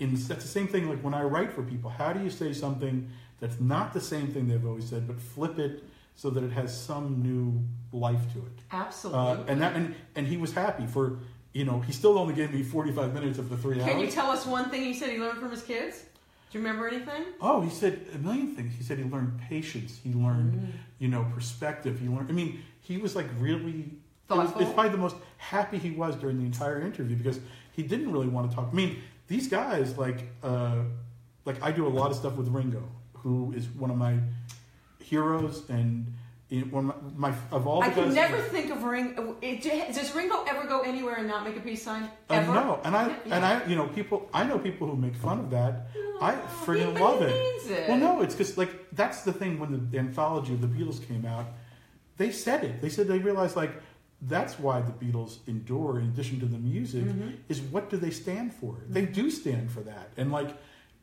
In that's the same thing like when I write for people. How do you say something that's not the same thing they've always said, but flip it so that it has some new life to it? Absolutely. Uh, and that and, and he was happy for you know he still only gave me 45 minutes of the three Can you tell us one thing he said he learned from his kids? Do you remember anything? oh he said a million things he said he learned patience he learned Mm. you know perspective he learned i mean he was like really it was, Thoughtful. it's probably the most happy he was during the entire interview because he didn't really want to talk i mean these guys like uh like i do a lot of stuff with ringo who is one of my heroes and know, one of my, my of all the I can never think of Ringo. It, does Ringo ever go anywhere and not make a peace sign? Uh, no, and I Yeah. and I, you know, people. I know people who make fun of that. I friggin' love it. it. Well, no, it's because like that's the thing. When the anthology of the Beatles came out, they said it. They said they realized like that's why the Beatles endure. In addition to the music, Mhm. is what do they stand for? They do stand for that, and like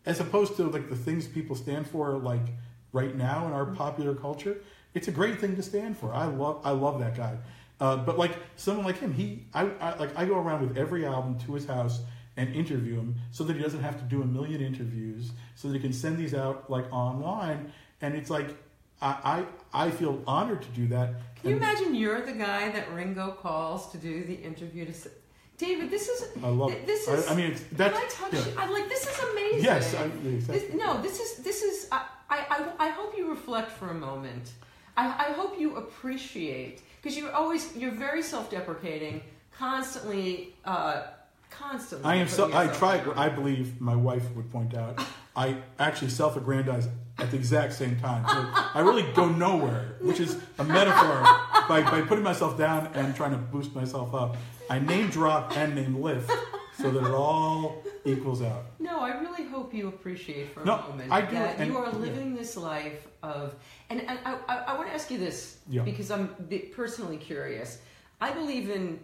as opposed to like the things people stand for, like right now in our popular culture, it's a great thing to stand for. I love I love that guy. Uh, but like someone like him, he I, I like I go around with every album to his house and interview him so that he doesn't have to do a million interviews, so that he can send these out like online. And it's like I I, I feel honored to do that. Can you imagine you're the guy that Ringo calls to do the interview to say, David, this is. I love th- This is. I, I mean, it's, Can I touch yeah. you? I'm like, this is amazing. yes. I, exactly. This, no, this is this is. I, I, I, I hope you reflect for a moment. I, I hope you appreciate because you're always you're very self-deprecating, constantly, uh, constantly. I am so. I try. I believe my wife would point out. I actually self-aggrandize at the exact same time. So I really go nowhere, which is a metaphor. By, by putting myself down and trying to boost myself up, I name drop and name lift so that it all equals out. No, I really hope you appreciate for a No, moment I do, that and- you are yeah. living this life of, and, and I, I, I want to ask you this Yeah. because I'm personally curious. I believe in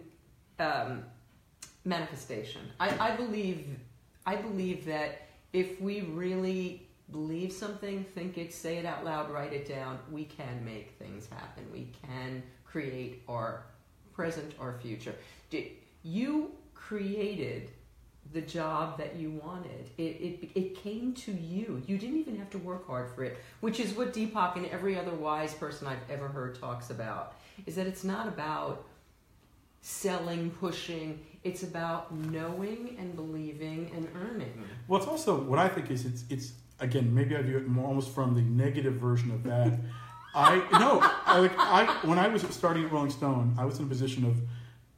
um, manifestation. I, I believe, I believe that if we really believe something, think it, say it out loud, write it down, we can make things happen. We can create our present or future. You created the job that you wanted. It, it, it came to you. You didn't even have to work hard for it, which is what Deepak and every other wise person I've ever heard talks about. Is that it's not about selling, pushing. It's about knowing and believing and earning. Well, it's also what I think is it's it's again maybe I view it more almost from the negative version of that. I no, I, like I when I was starting at Rolling Stone, I was in a position of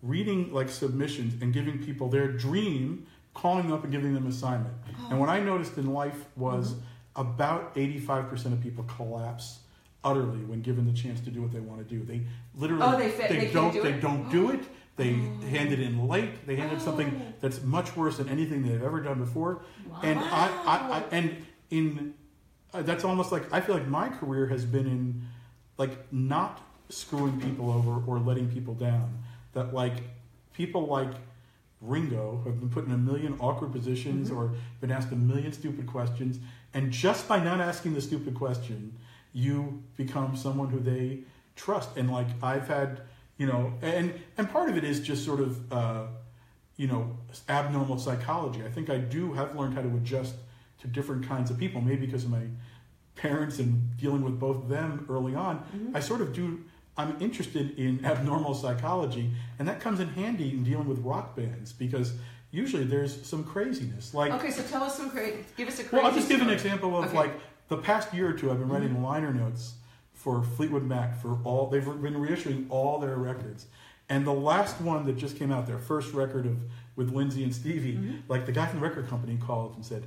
reading like submissions and giving people their dream, calling them up and giving them assignment. Oh. And what I noticed in life was mm-hmm. about eighty five percent of people collapse utterly when given the chance to do what they want to do. They literally Oh, they they can't don't do they it? don't do it. They oh. handed in late. They handed something oh. that's much worse than anything they've ever done before. And I, I, I, and in uh, that's almost like I feel like my career has been in like not screwing people over or letting people down. That like people like Ringo have been put in a million awkward positions or been asked a million stupid questions, and just by not asking the stupid question, you become someone who they trust. And like I've had, you know, and and part of it is just sort of. Uh, you know, abnormal psychology. I think I do have learned how to adjust to different kinds of people, maybe because of my parents and dealing with both of them early on. Mm-hmm. I sort of do, I'm interested in abnormal psychology, and that comes in handy in dealing with rock bands because usually there's some craziness. Like, Okay, so tell us some crazy. Give us a crazy. well, I'll just give an example of Okay. like the past year or two. I've been writing mm-hmm. liner notes for Fleetwood Mac for all. They've been reissuing all their records, and the last one that just came out, their first record of with Lindsay and Stevie, mm-hmm. like the guy from the record company called and said,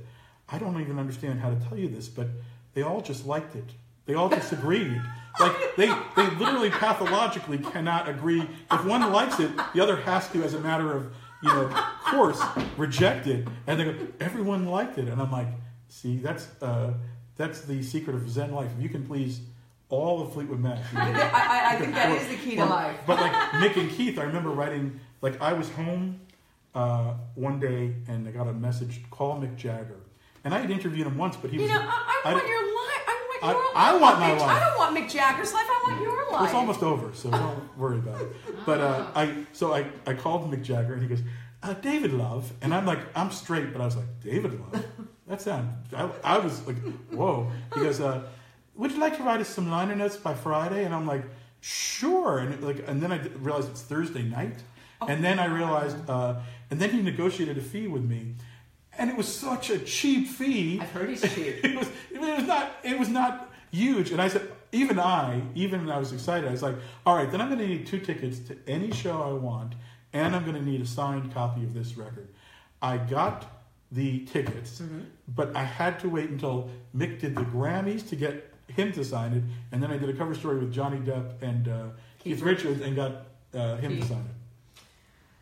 "I don't even understand how to tell you this, but they all just liked it. They all just agreed." Like they, they literally pathologically cannot agree. If one likes it, the other has to, as a matter of you know course, reject it. And they go, everyone liked it, and I'm like, see, that's uh, that's the secret of Zen life. If you can please all of Fleetwood Mac, you I, know. I, I think that is the key to Or- life. But like Mick and Keith, I remember writing like I was home uh, one day and I got a message call Mick Jagger, and I had interviewed him once, but he You was know, I, I I- want your life. I want I- your I life. want my Mick- life. I don't want Mick Jagger's life. I want your life. It's almost over, so don't worry about it. But uh, I so I, I called Mick Jagger and he goes, uh, David Love, and I'm like I'm straight, but I was like David Love. That sound. I, I was like, whoa. He goes, uh, would you like to write us some liner notes by Friday? And I'm like, sure. And it, like and then I realized it's Thursday night, and then I realized, uh, and then he negotiated a fee with me. And it was such a cheap fee. I've heard he's cheap. it was it was not it was not huge. And i said even i even when i was excited i was like all right then i'm going to need two tickets to any show i want and i'm going to need a signed copy of this record. I got the tickets but i had to wait until mick did the grammys to get him to sign it and then i did a cover story with johnny depp and uh, keith, Keith richards. And got uh, him to sign it.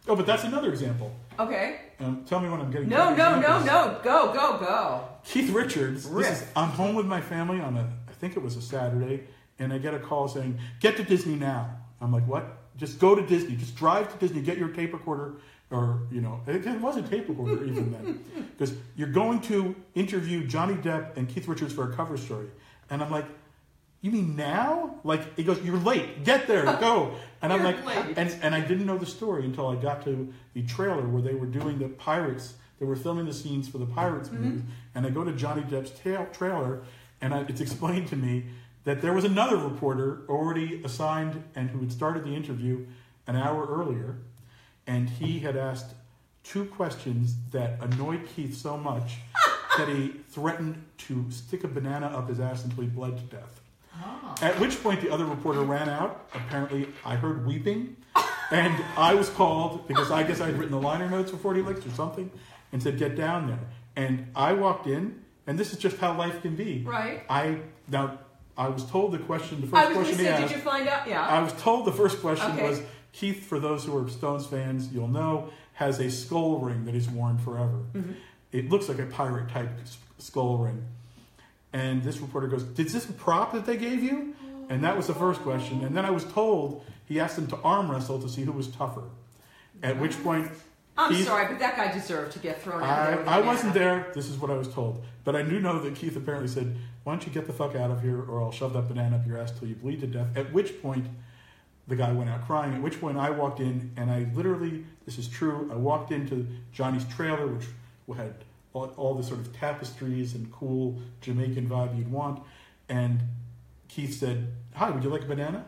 Oh but that's another example. Okay. Um, tell me when i'm getting No, no, no, no. Go, go, go. Keith Richards. This is, I'm home with my family on a, I think it was a Saturday, and I get a call saying, "Get to Disney now." I'm like, "What? Just go to Disney. Just drive to Disney. Get your tape recorder, or you know, it, it wasn't tape recorder even then, because you're going to interview Johnny Depp and Keith Richards for a cover story." And I'm like, "You mean now?" Like he goes, "You're late. Get there. Go." And I'm like, late. and and I didn't know the story until I got to the trailer where they were doing the Pirates. They were filming the scenes for the Pirates Mm-hmm. movie, and I go to Johnny Depp's trailer, and I, it's explained to me that there was another reporter already assigned and who had started the interview an hour earlier, and he had asked two questions that annoyed Keith so much that he threatened to stick a banana up his ass until he bled to death. At which point the other reporter ran out. Apparently, I heard weeping, and I was called because I guess I'd written the liner notes for 40 Licks or something, and said, "Get down there." And I walked in, and this is just how life can be. Right. I now I was told the question. The first I was question he say, asked. did you find out? Yeah. I was told the first question Okay. was Keith. For those who are Stones fans, you'll know has a skull ring that he's worn forever. Mm-hmm. It looks like a pirate type skull ring. And this reporter goes, "Is this a prop that they gave you?" And that was the first question. And then I was told he asked them to arm wrestle to see who was tougher. At which point, I'm Keith- sorry, but that guy deserved to get thrown out there. I, a I wasn't there. This is what I was told. But I do know that Keith apparently said, Why don't you get the fuck out of here or I'll shove that banana up your ass till you bleed to death. At which point, the guy went out crying. At which point, I walked in and I literally, this is true, I walked into Johnny's trailer, which had all, all the sort of tapestries and cool Jamaican vibe you'd want. And Keith said, Hi, would you like a banana?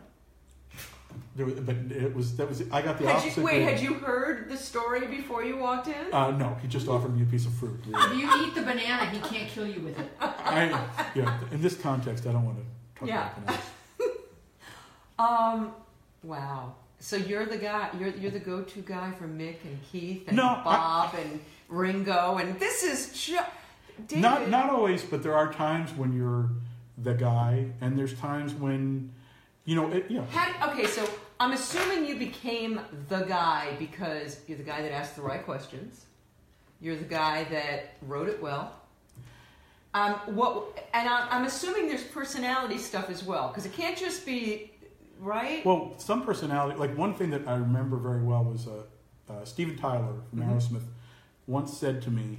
There was, but it was that was I got the Had opposite. you, wait, grade. had you heard the story before you walked in? Uh, no, he just offered me a piece of fruit. If you eat the banana, he can't kill you with it. I, yeah, in this context, I don't want to talk Yeah. about bananas. Um, wow. So you're the guy. You're you're the go-to guy for Mick and Keith and No, I- Bob and Ringo, and this is just David. Not not always, but there are times when you're the guy, and there's times when, you know, it. How, okay, so I'm assuming you became the guy because you're the guy that asked the right questions. You're the guy that wrote it well. Um, what? And I'm, I'm assuming there's personality stuff as well because it can't just be right. Well, some personality, like one thing that I remember very well was uh, uh, Steven Tyler from Mhm. Aerosmith once said to me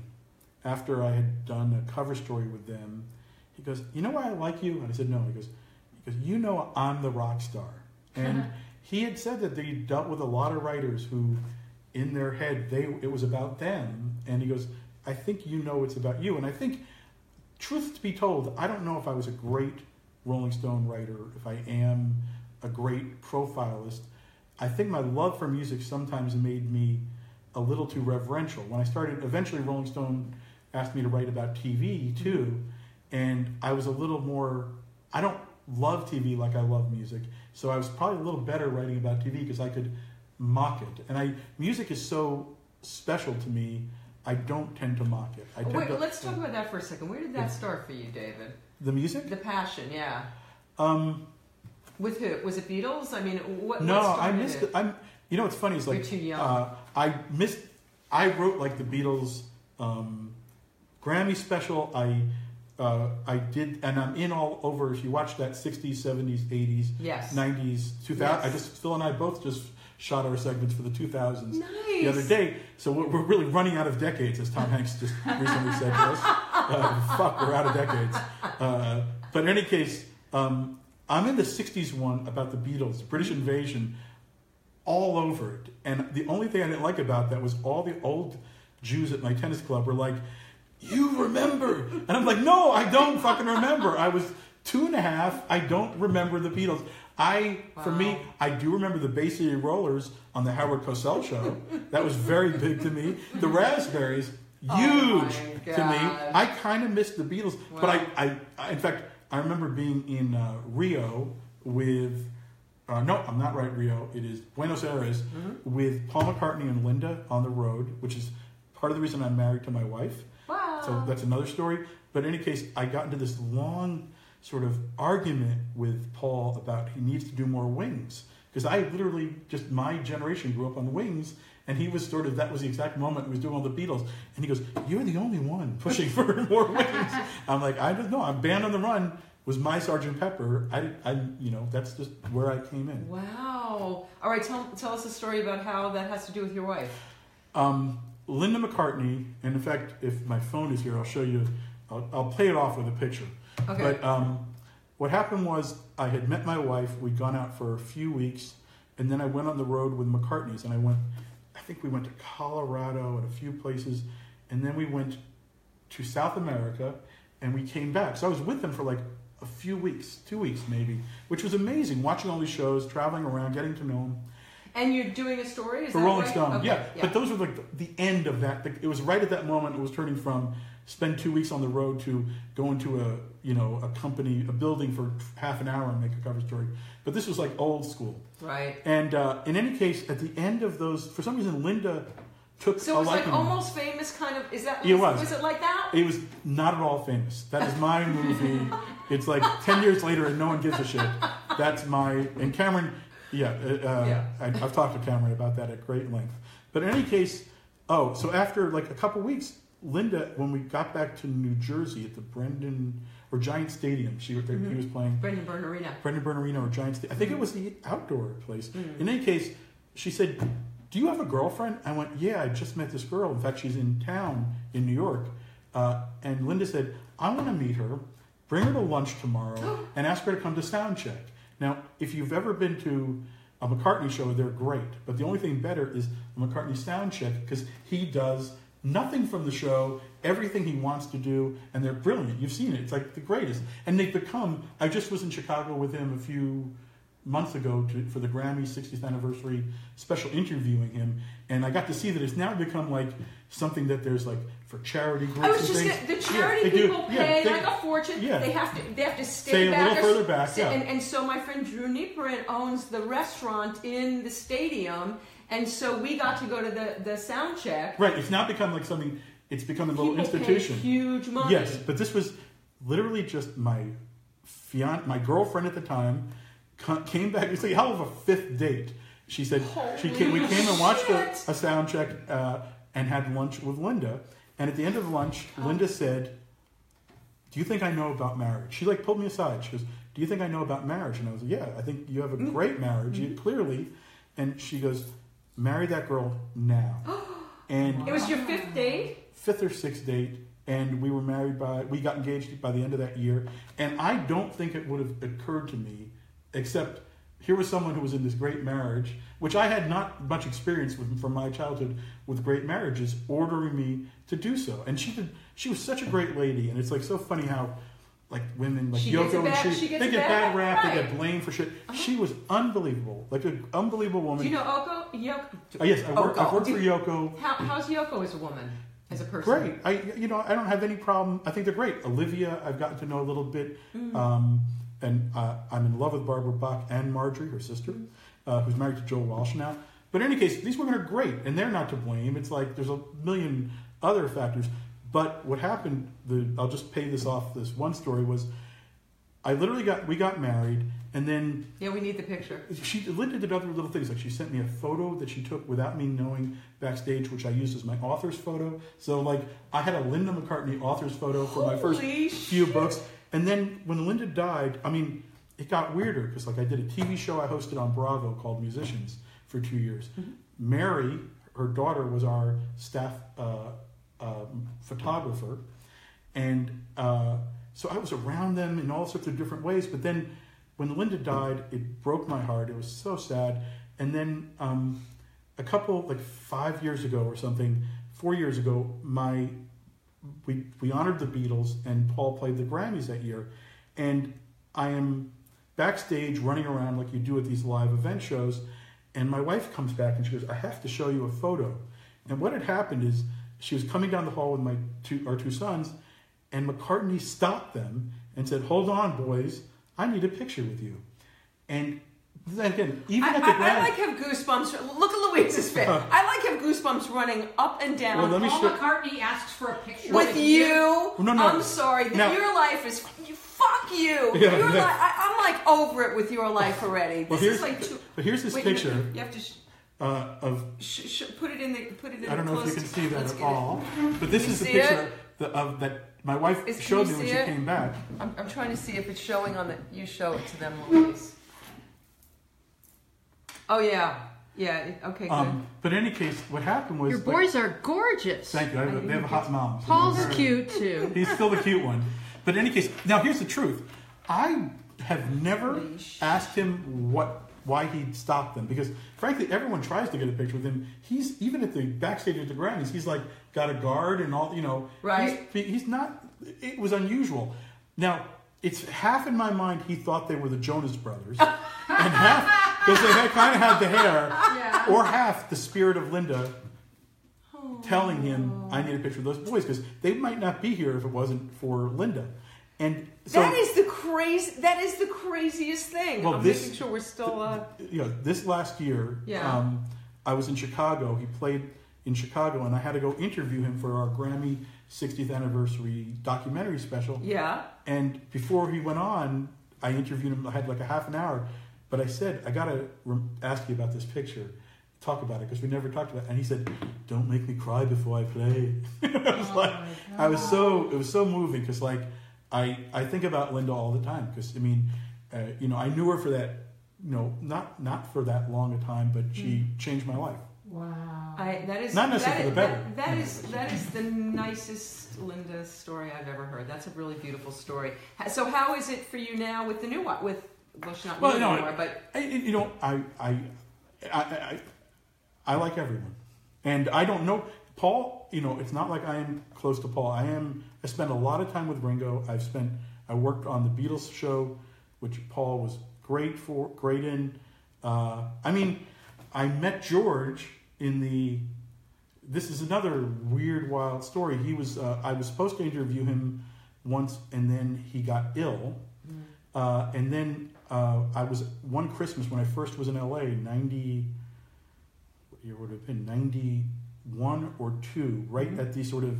after I had done a cover story with them, he goes, "You know why I like you?" And I said, "No." He goes, "Because you know I'm the rock star." And he had said that they dealt with a lot of writers who, in their head, they it was about them. And he goes, "I think you know it's about you." And I think, truth to be told, I don't know if I was a great Rolling Stone writer, if I am a great profilist. I think my love for music sometimes made me a little too reverential. When I started, eventually Rolling Stone asked me to write about TV too, and I was a little more. I don't love TV like I love music, so I was probably a little better writing about TV because I could mock it. And I music is so special to me. I don't tend to mock it. I Wait, to, let's talk about that for a second. Where did that Yeah. start for you, David? the music. The passion, yeah. Um, With who? Was it Beatles? I mean, what? no, what I missed. it? it. I'm. You know, what's funny is like You're too young. Uh, I missed. I wrote like the Beatles um, Grammy special. I uh, I did, and I'm in all over. If you watch that '60s, '70s, '80s, Yes. '90s, 2000. Yes. I just Phil and I both just shot our segments for the 2000s Nice. the other day. So we're, we're really running out of decades, as Tom Hanks just recently said to us. Uh, fuck, we're out of decades. Uh, but in any case, um, I'm in the 60s one about the Beatles, British invasion, all over it. And the only thing I didn't like about that was all the old Jews at my tennis club were like, You remember? And I'm like, No, I don't fucking remember. I was two and a half. I don't remember the Beatles. I, for me, I do remember the Bay City Rollers on the Howard Cosell show. That was very big to me. The Raspberries, huge Oh to me. I kind of missed the Beatles, but I, I, I, in fact, I remember being in uh, Rio with. Uh, no, I'm not right. Rio. It is Buenos Aires Mm-hmm. with Paul McCartney and Linda on the road, which is part of the reason I'm married to my wife. Wow. So that's another story. But in any case, I got into this long sort of argument with Paul about he needs to do more wings because I literally just my generation grew up on wings, and he was sort of that was the exact moment he was doing all the Beatles, and he goes, "You're the only one pushing for more wings." I'm like, I don't know. I'm Band on the Run was my Sergeant Pepper. I, I, you know, that's just where I came in. Wow. All right, tell, tell us a story about how that has to do with your wife. Um, Linda McCartney, and in fact, if my phone is here, I'll show you. I'll, I'll play it off with a picture. Okay. But um, what happened was I had met my wife. We'd gone out for a few weeks, and then I went on the road with McCartney's, and I went. I think we went to Colorado and a few places, and then we went to South America, and we came back. So I was with them for like a few weeks, two weeks maybe, which was amazing. Watching all these shows, traveling around, getting to know them. and you're doing a story? Is For Rolling right? Stone, Okay, yeah. But those were like the, the end of that. It was right at that moment. It was turning from spend two weeks on the road to go into a you know a company, a building for half an hour and make a cover story. But this was like old school. Right. And uh, in any case, at the end of those, for some reason, Linda took So it was like almost famous, kind of. Is that? It was. Was it like that? It was not at all famous. That is my movie. it's like ten years later and no one gives a shit. That's my and Cameron. Yeah, uh, uh, Yeah. I, I've talked to Cameron about that at great length. But in any case, oh, so after like a couple weeks, Linda, when we got back to New Jersey at the Brendan or Giant Stadium, she was Mhm. he was playing Brendan Byrne Arena. Brendan Bernardino or Giant Stadium. I think it was the outdoor place. Mm. In any case, she said, "Do you have a girlfriend?" I went, "Yeah, I just met this girl. In fact, she's in town in New York." Uh, and Linda said, "I want to meet her. Bring her to lunch tomorrow and ask her to come to sound check." Now, if you've ever been to a McCartney show, they're great. But the only thing better is a McCartney sound check because he does nothing from the show, everything he wants to do, and they're brilliant. You've seen it; it's like the greatest. And they've become. I just was in Chicago with him a few months ago to, for the Grammy 60th anniversary special interviewing him, and I got to see that it's now become like something that there's like for charity groups I was just gonna, the Yeah, charity do. people Yeah, pay they- like a fortune. yeah. They have to they have to stay, Stay a back little further back, stay- yeah. and, and so my friend Drew Nieporent owns the restaurant in the stadium, and so we got to go to the the sound check. Right, it's now become like something. It's become a little People institution. huge money. Yes, but this was literally just my fiance, my girlfriend at the time came back. It's like a hell of a fifth date. She said she came, we came and watched a, a sound check uh, and had lunch with Linda. And at the end of lunch, Linda said, "Do you think I know about marriage?" She like pulled me aside. She goes, "Do you think I know about marriage?" And I was like, "Yeah, I think you have a Mm-hmm. great marriage, you, clearly." And she goes, "Marry that girl now." and It was your fifth date. fifth or sixth date, and we were married by we got engaged by the end of that year. And I don't think it would have occurred to me, except here was someone who was in this great marriage, which I had not much experience with from my childhood with great marriages, ordering me to do so. And she did. She was such a great lady, and it's like so funny how. Like women, like She Yoko bad- and she she, they get bad- bad rap, they get blamed for shit. She was unbelievable, like an unbelievable woman. Do you know Oko? Yoko. Oh, yes, I work, I've worked for Yoko. How, how's Yoko as a woman, as a person? Great. I you know I don't have any problem. I think they're great. Olivia, I've gotten to know a little bit, Mm-hmm. um, and uh, I'm in love with Barbara Bach and Marjorie, her sister, uh, who's married to Joe Walsh now. But in any case, these women are great, and they're not to blame. It's like there's a million other factors. But what happened? The I'll just pay this off. This one story was, I literally got we got married, and then Yeah, we need the picture. she Linda did other little things like she sent me a photo that she took without me knowing backstage, which I used as my author's photo. So like I had a Linda McCartney author's photo for my first Holy few books, and then when Linda died, I mean, it got weirder because like I did a TV show I hosted on Bravo called Musicians for two years. Mary, her daughter, was our staff uh, um, photographer, and uh, so I was around them in all sorts of different ways. But then when Linda died, it broke my heart. It was so sad. And then um, a couple, like five years ago or something, four years ago, my we we honored the Beatles, and Paul played the Grammys that year, and I am backstage running around like you do at these live event shows, and my wife comes back and she goes, "I have to show you a photo," and what had happened is she was coming down the hall with my two our two sons, and McCartney stopped them and said, "Hold on, boys, I need a picture with you," and then again, even I, at the I, I like have goosebumps. Look at Louise's face. I like have goosebumps running up and down. Well, let me Paul show- McCartney asks for a picture with you. No, no. I'm sorry. that Now- your life is you- fuck you. Yeah, your yeah. li- I, I'm like over it with your life already. Well, This here's is like too, but here's this wait a minute. picture You have to sh- uh, of sh- sh- put it in the put it in. I don't know if you can see that at get it. all, but this is the you see it? picture that, of that my wife Is- can showed me when see she came back. I'm, I'm trying to see if it's showing on the. You show it to them, Louise. Oh yeah, yeah. Okay, good. Um, but in any case, what happened was Your like- boys are gorgeous. thank you. I have, they have a hot mom. Paul's they're cute too. He's still the cute one. But in any case, now here's the truth. I have never Leash. asked him what why he stopped them because frankly everyone tries to get a picture with him. He's even at the backstage at the Grammys, he's like got a guard and all you know. Right. He's, he's not it was unusual. Now, it's half in my mind he thought they were the Jonas brothers. and half because they had kind of had the hair Yeah. or half the spirit of Linda telling him I need a picture of those boys because they might not be here if it wasn't for Linda. And so that is the crazy. That is the craziest thing. Well, I'm this- making sure we're still. Uh, you know, this last year, Yeah. um, I was in Chicago. He played in Chicago, and I had to go interview him for our Grammy 60th anniversary documentary special. yeah. And before he went on, I interviewed him. I had like a half an hour, but I said, I gotta rem- ask you about this picture. Talk about it because we never talked about it. And he said, "Don't make me cry before I play." I was like, I was so it was so moving because like I I think about Linda all the time because I mean, uh, you know, I knew her for that, you know, not not for that long a time, but she changed my life. Wow. I, that is, not necessarily that, for the better. That, that, is, that is the nicest Linda story I've ever heard. That's a really beautiful story. So how is it for you now with the new one? With well, she's not Well, no, anymore, but I, you know, I, I, I, I, I like everyone, and I don't know Paul. You know, it's not like I am close to Paul. I am. I spent a lot of time with Ringo. I've spent. I worked on the Beatles show, which Paul was great for, great in. Uh, I mean, I met George in the. This is another weird, wild story. He was. Uh, I was supposed to interview him once, and then he got ill. Uh, and then uh, I was one Christmas when I first was in LA, ninety. What year would it have been? Ninety one or two, right at the sort of.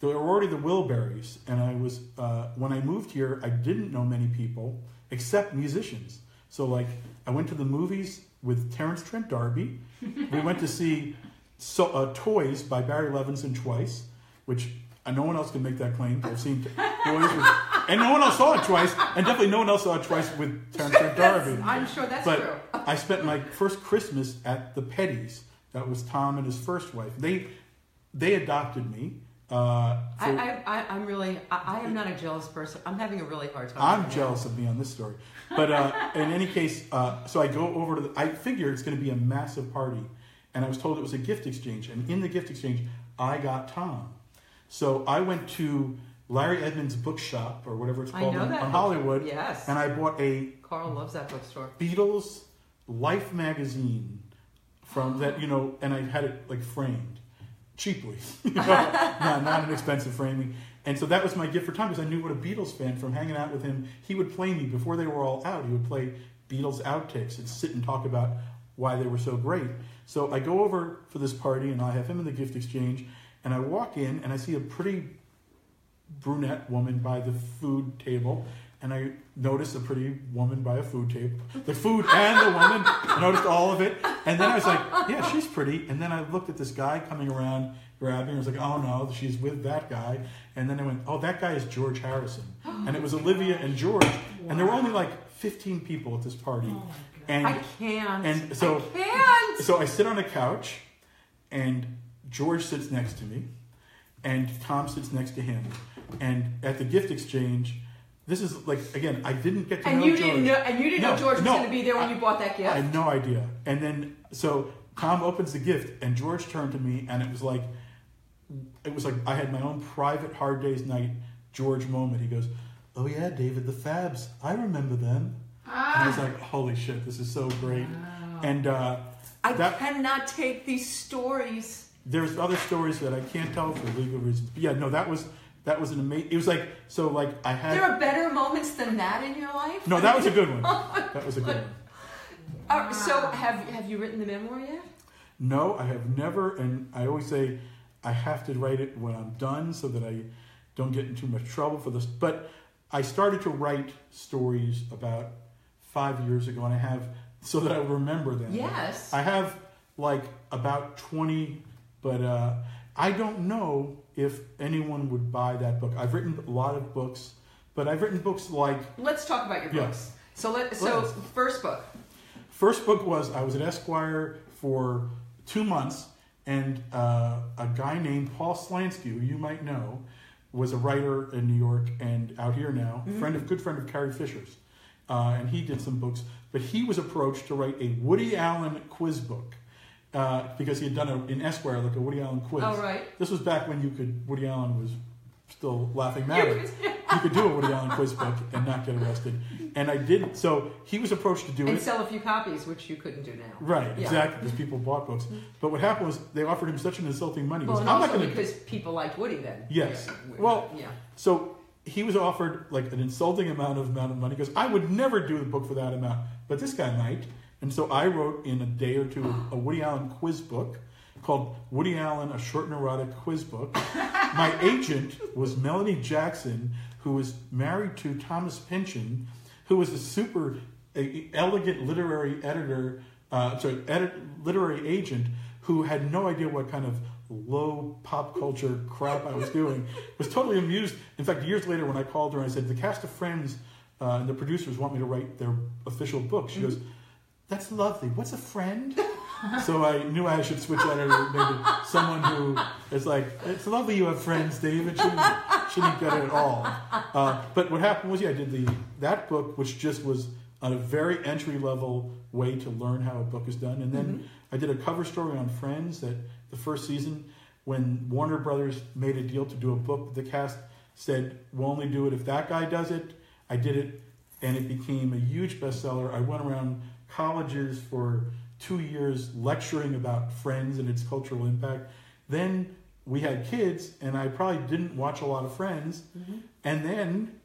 There were already the Wilburys, and I was uh, when I moved here. I didn't know many people except musicians. So like, I went to the movies with Terence Trent D'Arby. we went to see so, uh, Toys by Barry Levinson twice, which uh, no one else can make that claim. I've seen Toys, and no one else saw it twice, and definitely no one else saw it twice with Terence D'Arby. I'm sure that's but true. I spent my first Christmas at the Petties. That was Tom and his first wife. They they adopted me. Uh, I, for- I, I, I'm really, I, I am not a jealous person. I'm having a really hard time. I'm jealous of me on this story. But uh, in any case, uh, so I go over to the, I figure it's going to be a massive party. And I was told it was a gift exchange. And in the gift exchange, I got Tom. So I went to Larry Edmunds bookshop or whatever it's called on, on Hollywood. Yes. And I bought a Carl loves that bookstore. Beatles Life magazine from that, you know, and I had it like framed cheaply, you know, not, not an expensive framing. And so that was my gift for Tom because I knew what a Beatles fan from hanging out with him. He would play me before they were all out. He would play Beatles outtakes and sit and talk about why they were so great. So I go over for this party and I have him in the gift exchange. And I walk in and I see a pretty brunette woman by the food table, and I noticed a pretty woman by a food table. The food and the woman, I noticed all of it. And then I was like, yeah, she's pretty. And then I looked at this guy coming around, grabbing. I was like, oh no, she's with that guy. And then I went, oh, that guy is George Harrison. And it was Olivia and George. And there were only like 15 people at this party. Oh, and I can't. and so- I can't. so I sit on a couch, and George sits next to me, and Tom sits next to him. And at the gift exchange, this is like again, I didn't get to And know you George. didn't know, and you didn't know No, George was no, going to be there when I- you bought that gift. I had no idea. And then so Tom opens the gift, and George turned to me, and it was like, it was like I had my own private hard days night George moment. He goes, "Oh yeah, David, the Fabs, I remember them." And I was like, "Holy shit, this is so great!" And uh, I that- cannot take these stories. there's other stories that I can't tell for legal reasons. But yeah, no, that was that was an amazing. It was like so like I had. There are better moments than that in your life. no, that was a good one. That was a good one. Uh, so have have you written the memoir yet? No, I have never, and I always say I have to write it when I'm done so that I don't get in too much trouble for this. But I started to write stories about five years ago, and I have so that I remember them. Yes. I have like about 20, but uh, I don't know if anyone would buy that book. I've written a lot of books, but I've written books like Let's talk about your Yeah. books. So let so Let's. first book. First book was I was at Esquire for two months, and uh, a guy named Paul Slansky, who you might know, was a writer in New York and out here now, friend of good friend of Carrie Fisher's, uh, and he did some books. But he was approached to write a Woody Allen quiz book uh, because he had done a, in Esquire like a Woody Allen quiz. Oh right. This was back when you could Woody Allen was still laughing matter. you could do a Woody Allen quiz book and not get arrested. And I did. So he was approached to do it And it. sell a few copies, which you couldn't do now. Right, Yeah. exactly, because people bought books. But what happened was they offered him such an insulting money. Well, and I'm also not to. because people liked Woody then. Yes. Yeah. Well- yeah. So he was offered like an insulting amount of amount of money. Because I would never do the book for that amount, but this guy might. And so I wrote in a day or two a Woody Allen quiz book called Woody Allen: A Short and Erotic Quiz Book. My agent was Melanie Jackson, who was married to Thomas Pynchon, who was a super elegant literary editor, uh, sorry, edit, literary agent who had no idea what kind of low pop culture crap I was doing. Was totally amused. In fact, years later, when I called her and I said, "The cast of Friends uh, and the producers want me to write their official book," she goes, "That's lovely. What's a friend?" so I knew I should switch that to maybe someone who is like, "It's lovely you have friends, David." She didn't, she didn't get it at all. Uh, but what happened was, yeah, I did the that book, which just was a very entry level way to learn how a book is done, and then I did a cover story on Friends that the first season when Warner Brothers made a deal to do a book, the cast said, "We'll only do it if that guy does it." I did it, and it became a huge bestseller. I went around colleges for two years lecturing about Friends and its cultural impact. Then we had kids, and I probably didn't watch a lot of Friends. Mm-hmm. And then,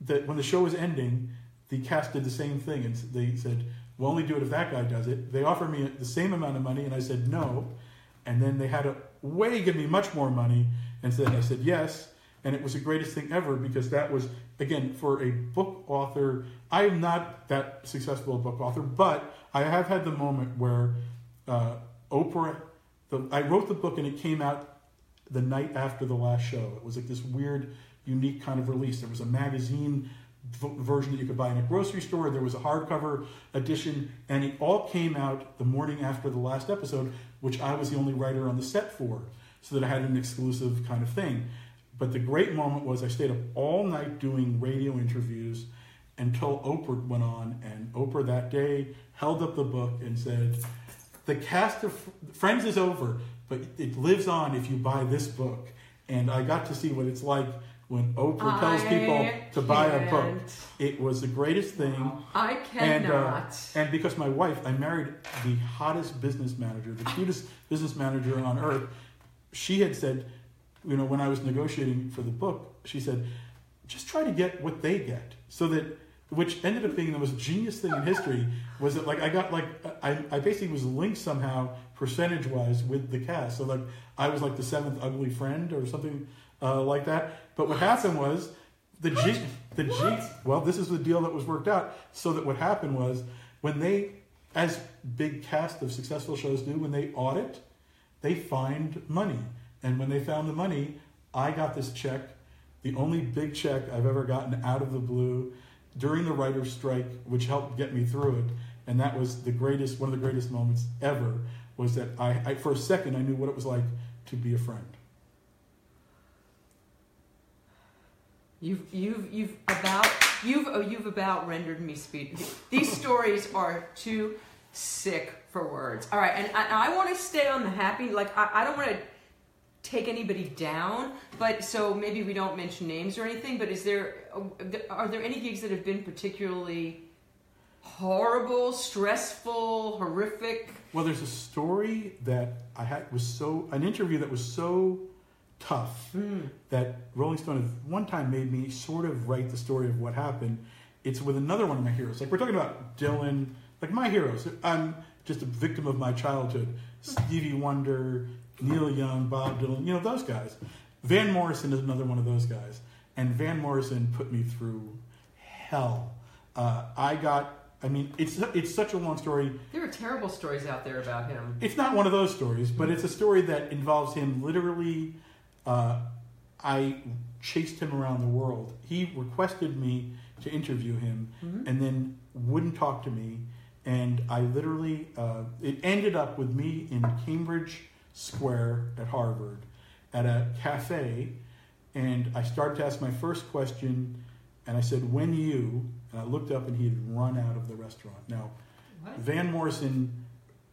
the, when the show was ending, the cast did the same thing, and they said, "We'll only do it if that guy does it." They offered me the same amount of money, and I said no. And then they had to way give me much more money, and said I said yes. And it was the greatest thing ever because that was again for a book author. I am not that successful a book author, but I have had the moment where uh, Oprah. The, I wrote the book and it came out the night after the last show. It was like this weird, unique kind of release. There was a magazine version that you could buy in a grocery store. There was a hardcover edition, and it all came out the morning after the last episode, which I was the only writer on the set for, so that I had an exclusive kind of thing. But the great moment was I stayed up all night doing radio interviews until Oprah went on, and Oprah that day held up the book and said, "The cast of Friends is over, but it lives on if you buy this book." And I got to see what it's like when Oprah tells people to buy a book. It was the greatest thing. I And, uh, cannot. And because my wife, I married the hottest business manager, the cutest business manager on earth. She had said, you know, when I was negotiating for the book, she said, just try to get what they get. So that, which ended up being the most genius thing in history, was that like I got like, I, I basically was linked somehow percentage wise with the cast. So like I was like the seventh ugly friend or something uh, like that. But what happened was, the G, the G, well, this is the deal that was worked out. So that what happened was when they, as big cast of successful shows do, when they audit, they find money. And when they found the money, I got this check, the only big check I've ever gotten out of the blue during the writer's strike, which helped get me through it. And that was the greatest, one of the greatest moments ever, was that I, I for a second, I knew what it was like to be a friend. You've you've you've about you've oh, you've about rendered me speed. These stories are too sick for words. All right, and I, I want to stay on the happy. Like I, I don't want to take anybody down, but so maybe we don't mention names or anything. But is there are there any gigs that have been particularly horrible, stressful, horrific? Well, there's a story that I had was so an interview that was so tough hmm. that Rolling Stone one time made me sort of write the story of what happened. It's with another one of my heroes. Like we're talking about Dylan, like my heroes. I'm just a victim of my childhood. Hmm. Stevie Wonder, Neil Young, Bob Dylan, you know those guys. Van Morrison is another one of those guys, and Van Morrison put me through hell. Uh, I got. I mean, it's it's such a long story. There are terrible stories out there about him. It's not one of those stories, but it's a story that involves him literally. Uh, I chased him around the world. He requested me to interview him, and then wouldn't talk to me. And I literally, uh, it ended up with me in Cambridge Square at Harvard, at a cafe, and I started to ask my first question, and I said, "When you?" And I looked up, and he had run out of the restaurant. Now, What? Van Morrison,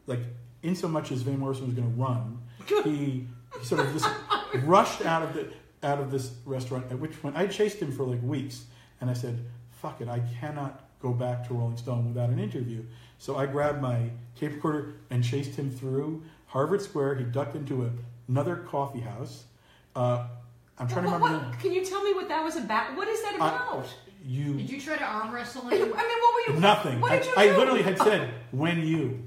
like, in so much as Van Morrison was going to run, he, he sort of just rushed out of the out of this restaurant. At which point, I chased him for like weeks, and I said, "Fuck it, I cannot go back to Rolling Stone without an interview." So I grabbed my tape recorder and chased him through Harvard Square. He ducked into a, another coffee house. Uh, I'm trying to remember. what- can you tell me what that was about? What is that about? the- you Did you try to arm wrestle him? I mean, what were you? Nothing. What I, did you I do? literally had said when you,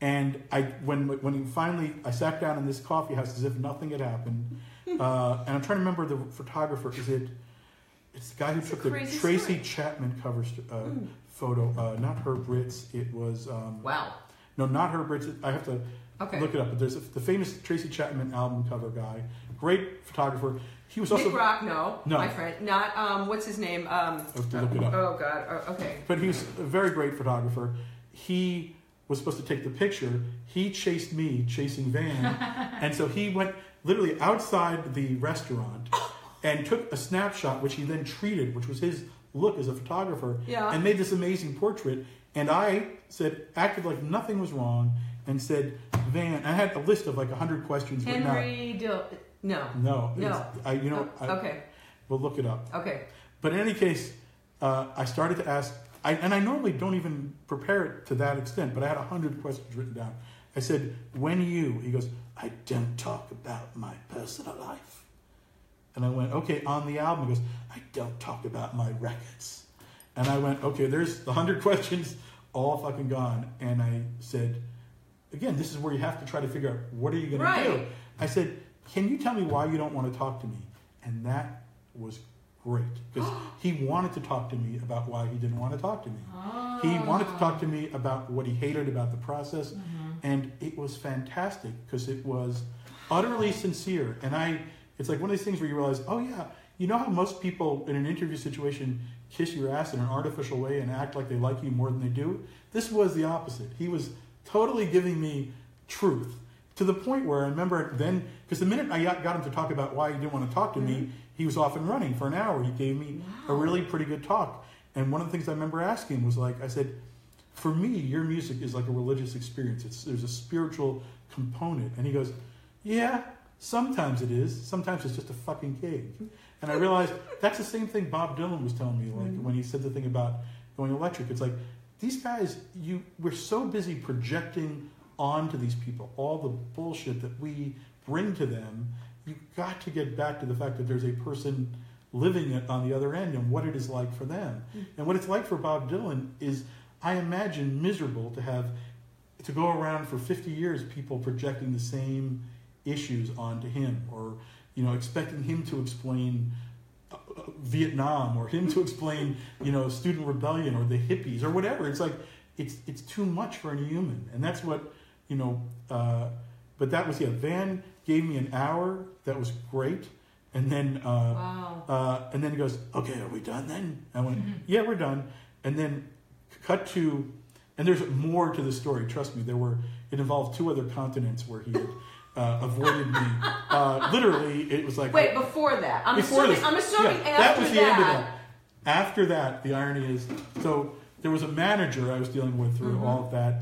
and I when when he finally I sat down in this coffee house as if nothing had happened, uh, and I'm trying to remember the photographer. Is it? It's the guy who It's took the Tracy story. Chapman cover st- uh, Mm. photo. Uh, not Herb Ritts. It was um, Wow. no, not Herb Ritts. I have to Okay. look it up. But there's a, the famous Tracy Chapman album cover guy. Great photographer. He was also. Nick Rock, no, No. my friend. Not um, what's his name? Um, to look it up. oh God. Oh, okay. But he was a very great photographer. He was supposed to take the picture. He chased me, chasing Van. and so he went literally outside the restaurant and took a snapshot, which he then treated, which was his look as a photographer, Yeah. and made this amazing portrait. And I said, acted like nothing was wrong, and said, Van, I had a list of like 100 questions. Henry Dill. No. No, No. I, you know, Oh, I, okay. we'll look it up. Okay. But in any case, uh, I started to ask, I, and I normally don't even prepare it to that extent, but I had a hundred questions written down. I said, "When you?" He goes, "I don't talk about my personal life." And I went, "Okay." On the album, he goes, "I don't talk about my records." And I went, "Okay." There's the hundred questions, all fucking gone. And I said, "Again, this is where you have to try to figure out what are you going Right. to do." I said, "Can you tell me why you don't want to talk to me?" and that was great because he wanted to talk to me about why he didn't want to talk to me. He ah. wanted to talk to me about what he hated about the process, mm-hmm. and it was fantastic because it was utterly sincere. And I, it's like one of these things where you realize, oh yeah, you know how most people in an interview situation kiss your ass in an artificial way and act like they like you more than they do. This was the opposite. He was totally giving me truth to the point where I remember then, because the minute I got got him to talk about why he didn't want to talk to me, mm-hmm. he was off and running for an hour. He gave me a really pretty good talk. And one of the things I remember asking was like, I said, for me, your music is like a religious experience. It's there's a spiritual component. And he goes, Yeah, sometimes it is. Sometimes it's just a fucking gig. And I realized that's the same thing Bob Dylan was telling me, like mm-hmm. when he said the thing about going electric. It's like these guys, you we're so busy projecting onto these people all the bullshit that we bring to them. You've got to get back to the fact that there's a person living it on the other end and what it is like for them. Hmm. And what it's like for Bob Dylan is, I imagine, miserable to have to go around for 50 years people projecting the same issues onto him or you know expecting him to explain Vietnam or him to explain you know student rebellion or the hippies or whatever it's like it's it's too much for any human and that's what you know uh, but that was yeah Van gave me an hour that was great and then uh, Wow. uh, and then he goes, "Okay, are we done then?" I went, "Yeah, we're done." And then cut to, and there's more to the story. Trust me, there were. It involved two other continents where he had uh, avoided me. Uh, literally, it was like Wait, before that, I'm before assuming. this. I'm assuming yeah, after that was the end of that. After that, the irony is, so there was a manager I was dealing with through Mhm. all of that,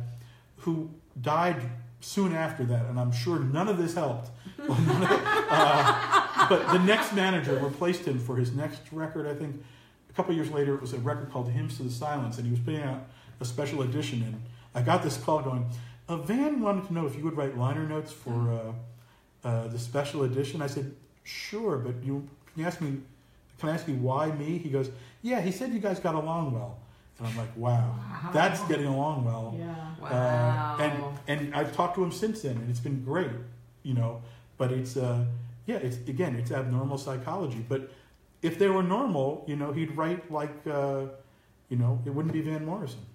who died soon after that, and I'm sure none of this helped. Uh, but the next manager replaced him for his next record. I think a couple years later, it was a record called "Hymns to the Silence," and he was putting out a special edition. And I got this call going. Uh, Van wanted to know if you would write liner notes for uh, uh, the special edition. I said, "Sure, but you can you ask me. Can I ask you why me?" He goes, "Yeah." He said you guys got along well, and I'm like, "Wow, that's getting along well." Yeah. Wow. Uh, and and I've talked to him since then, and it's been great, you know. But it's uh, yeah, it's again, it's abnormal psychology. But if they were normal, you know, he'd write like, uh, you know, it wouldn't be Van Morrison.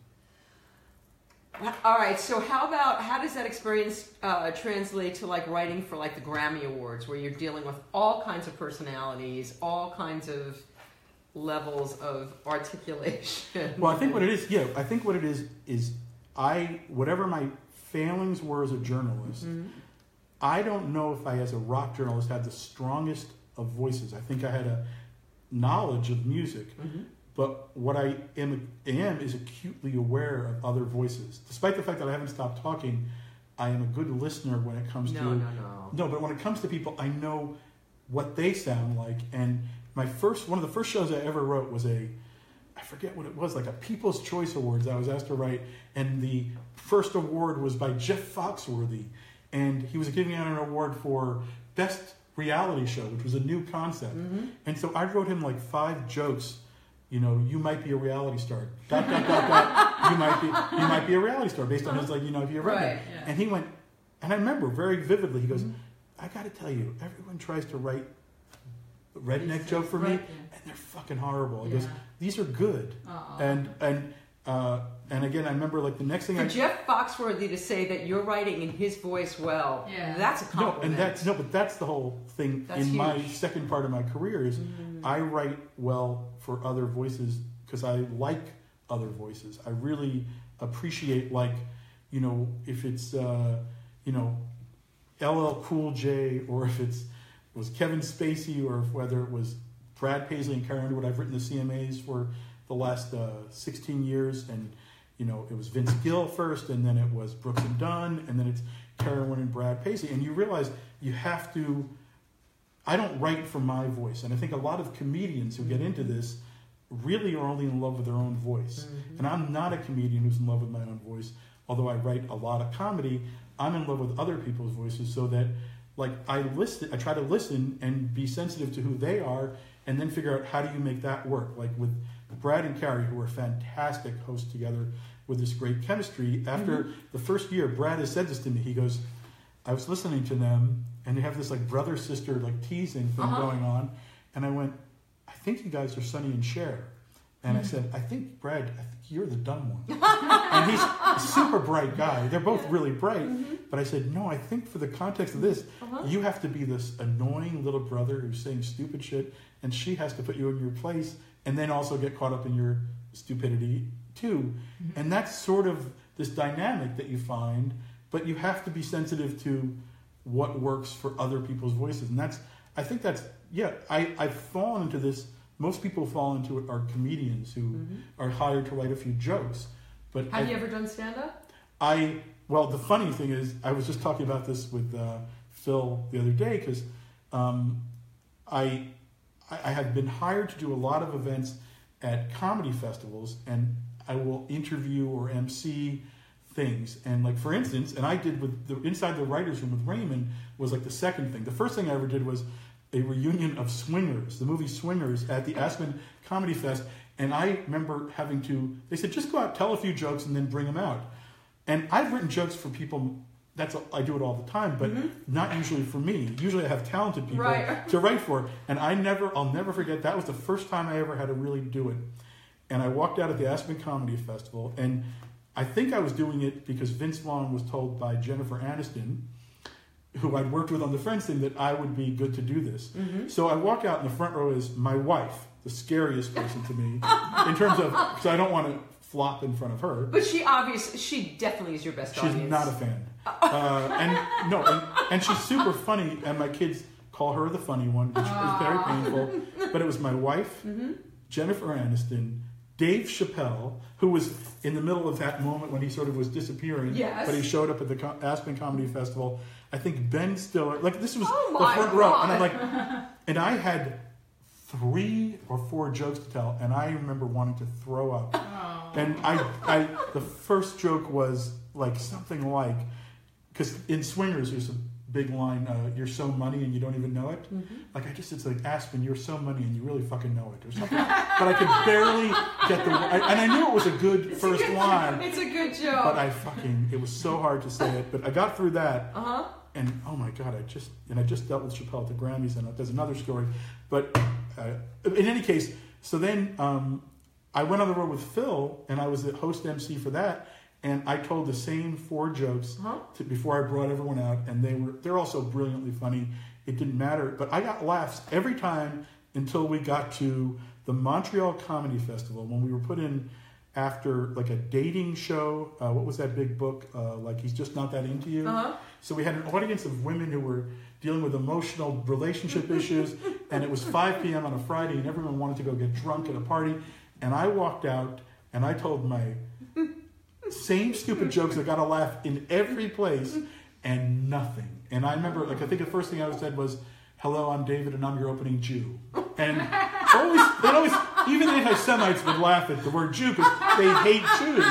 All right. So how about how does that experience uh, translate to like writing for like the Grammy Awards, where you're dealing with all kinds of personalities, all kinds of levels of articulation? Well, I think what it is, yeah, I think what it is is I whatever my failings were as a journalist, Mhm. I don't know if I, as a rock journalist, had the strongest of voices. I think I had a knowledge of music, Mhm. But what I am, am is acutely aware of other voices. Despite the fact that I haven't stopped talking, I am a good listener when it comes No, to no, no. no, No, but when it comes to people, I know what they sound like. And my first, one of the first shows I ever wrote was a, I forget what it was, like a People's Choice Awards. I was asked to write, and the first award was by Jeff Foxworthy, and he was giving out an award for best reality show, which was a new concept. Mhm. And so I wrote him like five jokes. You know, you might be a reality star. Dot dot dot dot. You might be you might be a reality star based on his like you know if you're Right. right. And he went, and I remember very vividly. He goes, Mhm. I got to tell you, everyone tries to write redneck joke for me, Right. and they're fucking horrible. He Yeah. goes, these are good. Uh-uh. And and uh, and again, I remember like the next thing For I Jeff Foxworthy to say that you're writing in his voice well, Yeah. that's a no, compliment. and that's no, but that's the whole thing That's in my second part of my career is Mhm. I write well for other voices because I like other voices. I really appreciate like, you know, if it's uh, you know, LL Cool J or if it's it was Kevin Spacey or if whether it was Brad Paisley and Carrie Underwood. I've written the CMAs for the last uh, 16 years, and you know, it was Vince Gill first, and then it was Brooks and Dunn, and then it's Carolyn and Brad Paisley, and you realize you have to. I don't write for my voice, and I think a lot of comedians who get into this really are only in love with their own voice. Mhm. And I'm not a comedian who's in love with my own voice, although I write a lot of comedy. I'm in love with other people's voices, so that like I listen, I try to listen and be sensitive to who they are, and then figure out how do you make that work. Like with Brad and Carrie, who are fantastic hosts together with this great chemistry. After the first year, Brad has said this to me. He goes, "I was listening to them, and they have this like brother sister like teasing thing Uh-huh. going on." And I went, I think you guys are Sonny and Cher. And I said, I think, Brad, I think you're the dumb one. and he's a super bright guy. They're both really bright. But I said, no, I think for the context of this, Uh-huh. you have to be this annoying little brother who's saying stupid shit, and she has to put you in your place and then also get caught up in your stupidity too. And that's sort of this dynamic that you find, but you have to be sensitive to what works for other people's voices. And that's, I think that's, yeah, I, I've fallen into this. Most people fall into it are comedians who are hired to write a few jokes. But Have I- you ever done stand up? I well, the funny thing is, I was just talking about this with uh, Phil the other day because um, I I I have been hired to do a lot of events at comedy festivals, and I will interview or MC things. And like for instance, and I did with the inside the writers' room with Raymond was like the second thing. The first thing I ever did was a reunion of Swingers, the movie Swingers, at the Aspen Comedy Fest. And I remember having to. They said just go out, tell a few jokes, and then bring them out. And I've written jokes for people. That's I do it all the time, but mm-hmm. not usually for me. Usually, I have talented people Right. to write for. And I never, I'll never forget. That was the first time I ever had to really do it. And I walked out at the Aspen Comedy Festival, and I think I was doing it because Vince Vaughn was told by Jennifer Aniston, who I'd worked with on the Friends thing, that I would be good to do this. Mm-hmm. So I walk out, and the front row is my wife, the scariest person to me, in terms of because I don't want to flop in front of her. But she obviously, she definitely is your best She's audience. not a fan. Uh, and no, and, and she's super funny, and my kids call her the funny one, which is very painful. But it was my wife, Mm-hmm. Jennifer Aniston, Dave Chappelle, who was in the middle of that moment when he sort of was disappearing, Yes. but he showed up at the Aspen Comedy Festival. I think Ben Stiller, like this was Oh the front row, and I'm like, and I had three or four jokes to tell, and I remember wanting to throw up. And I, I, the first joke was like something like, because in Swingers there's a big line, uh, "You're so money and you don't even know it." Mm-hmm. Like I just, it's like Aspen, you're so money and you really fucking know it, or something. but I could barely get the, I, and I knew it was a good It's a first good- line, It's a good joke. but. I fucking, it was so hard to say it. But I got through that, Uh huh. and oh my god, I just and I just dealt with Chappelle at the Grammys, and there's another story. But uh, in any case, so then um, I went on the road with Phil, and I was the host MC for that, and I told the same four jokes Uh-huh. to, before I brought everyone out, and they were they're also brilliantly funny. It didn't matter, but I got laughs every time until we got to the Montreal Comedy Festival when we were put in after like a dating show. Uh, what was that big book? Uh, like he's just not that into you. Uh huh. So we had an audience of women who were dealing with emotional relationship issues, and it was 5 p.m. on a Friday, and everyone wanted to go get drunk at a party. And I walked out and I told my same stupid jokes that got a laugh in every place, and nothing. And I remember, like, I think the first thing I said was, "Hello, I'm David, and I'm your opening Jew." And always, they always, even anti-Semites would laugh at the word Jew because they hate Jews,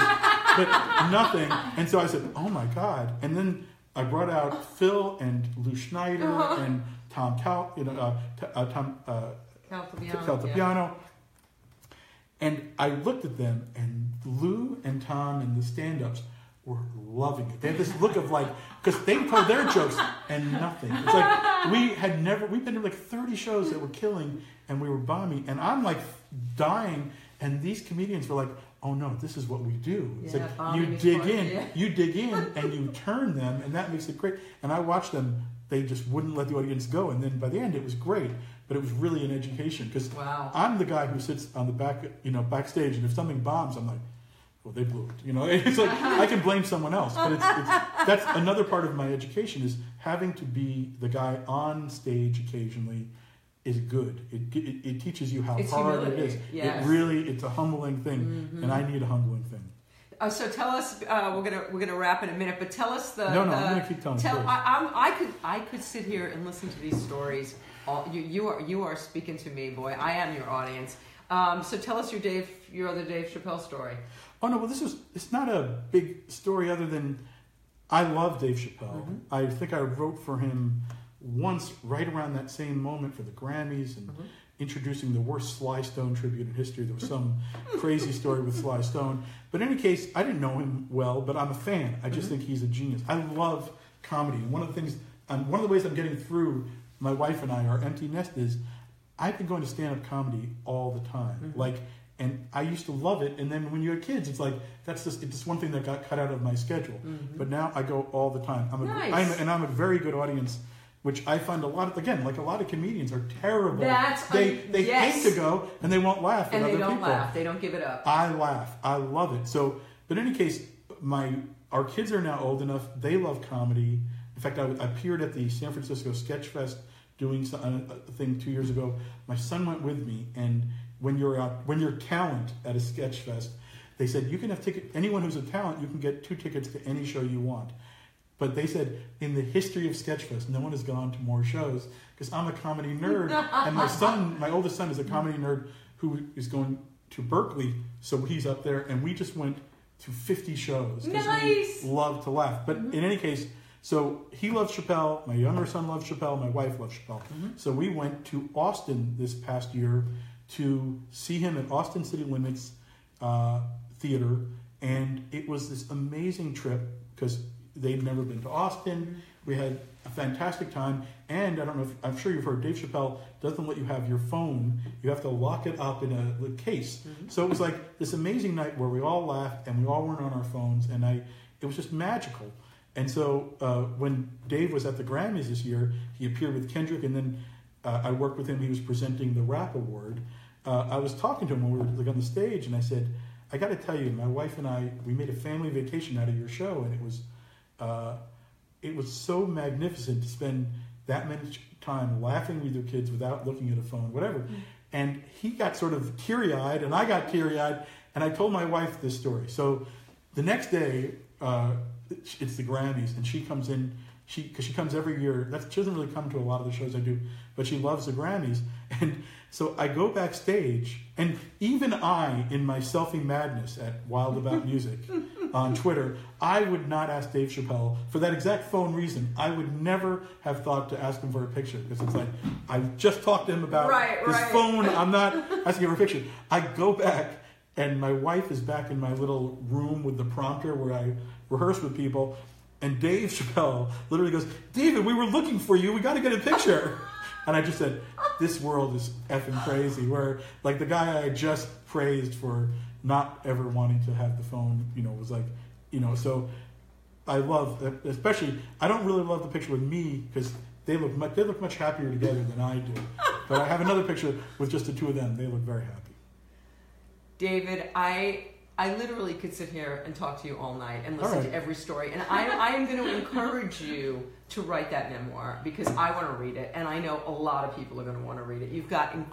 but nothing. And so I said, "Oh my God!" And then I brought out Phil and Lew Schneider Uh-huh. and Tom Cal, you know, uh, T- uh, Tom uh, Caltabiano. Cal yeah. And I looked at them, and Lew and Tom and the stand-ups were loving it. They had this look of like, because they told their jokes and nothing. It's like we had never, we've been to like 30 shows that were killing, and we were bombing, and I'm like dying, and these comedians were like, oh no, this is what we do. It's Yeah, like you dig in, yeah. you dig in, and you turn them, and that makes it great. And I watched them; they just wouldn't let the audience go, and then by the end, it was great. But it was really an education because Wow. I'm the guy who sits on the back, you know, backstage, and if something bombs, I'm like, well, they blew it. You know, it's like I can blame someone else, but it's, it's that's another part of my education is having to be the guy on stage occasionally is good. It it, it teaches you how It's hard humility, it is. yes. It really it's a humbling thing, Mhm. and I need a humbling thing. Uh, so tell us. Uh, we're gonna we're gonna wrap in a minute, but tell us the. no, no, the, I'm gonna keep telling Tell. I, I'm, I could I could sit here and listen to these stories. All, you you are you are speaking to me, boy. I am your audience. Um, so tell us your Dave your other Dave Chappelle story. Oh no, well this is it's not a big story other than I love Dave Chappelle. Mhm. I think I wrote for him once right around that same moment for the Grammys and Mhm. introducing the worst Sly Stone tribute in history. There was some crazy story with Sly Stone. But in any case, I didn't know him well, but I'm a fan. I just Mhm. think he's a genius. I love comedy. And one of the things, um, one of the ways I'm getting through my wife and I, our empty nest is I've been going to stand up comedy all the time. Mhm. Like, and I used to love it. And then when you're kids, it's like that's just it's just one thing that got cut out of my schedule. Mhm. But now I go all the time. I'm a, Nice. I'm a- and I'm a very good audience, which I find a lot of again, like a lot of comedians are terrible. That's they they yes. hate to go and they won't laugh and they other don't people. laugh. They don't give it up. I laugh. I love it. So, but in any case, my our kids are now old enough. They love comedy. In fact, I, I appeared at the San Francisco Sketch Fest doing some, a, uh, a thing two years ago. My son went with me, and when you're out, when you're talent at a sketch fest, they said you can have ticket. Anyone who's a talent, you can get two tickets to any show you want. But they said in the history of Sketchfest, no one has gone to more shows because I'm a comedy nerd, and my son, my oldest son, is a comedy nerd who is going to Berkeley, so he's up there, and we just went to 50 shows because Nice. we love to laugh. But in any case, so he loves Chappelle. My younger son loves Chappelle. My wife loves Chappelle. Mhm. So we went to Austin this past year to see him at Austin City Limits uh, Theater, and it was this amazing trip because they'd never been to Austin. We had a fantastic time, and I don't know if I'm sure you've heard Dave Chappelle doesn't let you have your phone. You have to lock it up in a little case. Mhm. So it was like this amazing night where we all laughed and we all weren't on our phones, and I it was just magical. And so uh, when Dave was at the Grammys this year, he appeared with Kendrick, and then uh, I worked with him. He was presenting the Rap Award. Uh, I was talking to him when we were like on the stage, and I said, "I got to tell you, my wife and I, we made a family vacation out of your show, and it was, uh, it was so magnificent to spend that much time laughing with your kids without looking at a phone, whatever." And he got sort of teary-eyed, and I got teary-eyed, and I told my wife this story. So the next day, uh, it's the Grammys, and she comes in. She because she comes every year. That's, she doesn't really come to a lot of the shows I do, but she loves the Grammys. And so I go backstage, and even I, in my selfie madness at Wild About Music on Twitter, I would not ask Dave Chappelle for that exact phone reason. I would never have thought to ask him for a picture because it's like I just talked to him about Right, his right. phone. I'm not asking for a picture. I go back, and my wife is back in my little room with the prompter where I rehearse with people. And Dave Chappelle literally goes, David, we were looking for you. We got to get a picture. And I just said, this world is effing crazy. Where, like, the guy I just praised for not ever wanting to have the phone, you know, was like, you know, so I love, especially, I don't really love the picture with me because they look they look much happier together than I do. But I have another picture with just the two of them. They look very happy. David, I I literally could sit here and talk to you all night and listen All right. to every story, and I I am going to encourage you to write that memoir because I want to read it, and I know a lot of people are going to want to read it. You've got inc-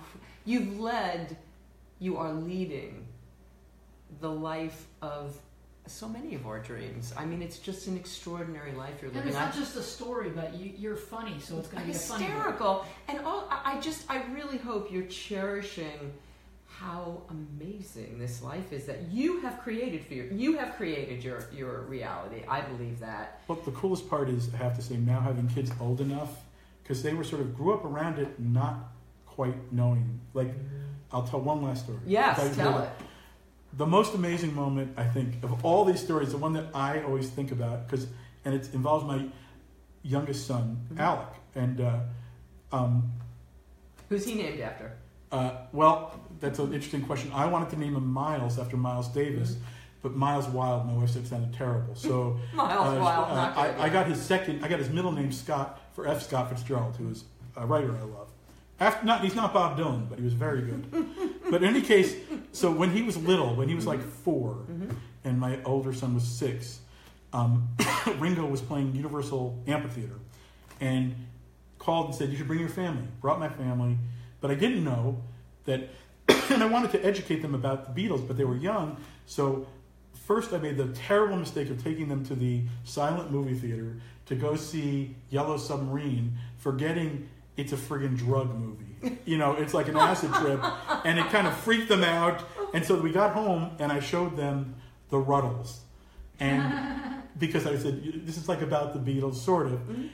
you've led, you are leading, the life of so many of our dreams. I mean, it's just an extraordinary life you're And living. it's I- not just a story, but you, you're funny, so it's going to be a funny book. hysterical. And all, I I just, I really hope you're cherishing how amazing this life is that you have created for you. You have created your your reality. I believe that. But the coolest part is, I have to say, now having kids old enough, because they were sort of grew up around it, not quite knowing. Like, I'll tell one last story. Yes, I tell do it. The most amazing moment, I think, of all these stories, the one that I always think about, because, and it involves my youngest son, Mhm. Alec. And, uh, um, Who's he named after? uh, well, that's an interesting question. I wanted to name him Miles after Miles Davis, but Miles Wild, my wife said sounded terrible. So Miles uh, Wild. uh, not good. I, I got his second. I got his middle name Scott for F. Scott Fitzgerald, who is a writer I love. After, not he's not Bob Dylan, but he was very good. but in any case, so when he was little, when he was like 4 Mhm. and my older son was six, um, Ringo was playing Universal Amphitheater, and called and said you should bring your family. Brought my family, but I didn't know that, and I wanted to educate them about the Beatles, but they were young, so first I made the terrible mistake of taking them to the silent movie theater to go see Yellow Submarine, forgetting it's a friggin' drug movie. You know, it's like an acid trip, and it kind of freaked them out. And so we got home, and I showed them the Rutles, and because I said this is like about the Beatles, sort of. Mm-hmm.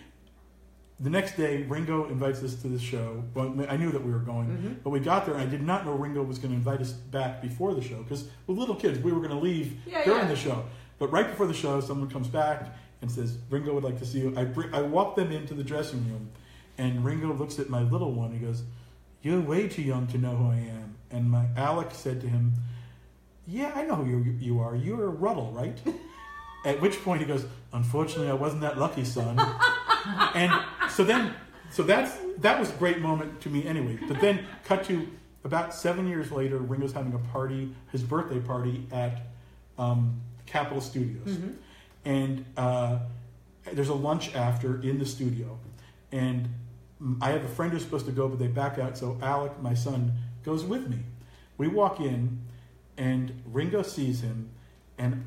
The next day, Ringo invites us to the show. Well, I knew that we were going, Mhm. but we got there, and I did not know Ringo was going to invite us back before the show because with little kids, we were going to leave Yeah, during yeah. the show. But right before the show, someone comes back and says, "Ringo would like to see you." I bring, I walk them into the dressing room, and Ringo looks at my little one. He goes, You're way too young to know who I am. And my Alec said to him, Yeah, I know who you, you are. You're a Rutle, right? At which point he goes, Unfortunately, I wasn't that lucky, son. and so then, so that's that was a great moment to me anyway. But then, cut to about seven years later, Ringo's having a party, his birthday party at um, Capitol Studios, Mm-hmm. and uh, there's a lunch after in the studio, and I have a friend who's supposed to go, but they back out. So Alec, my son, goes with me. We walk in, and Ringo sees him, and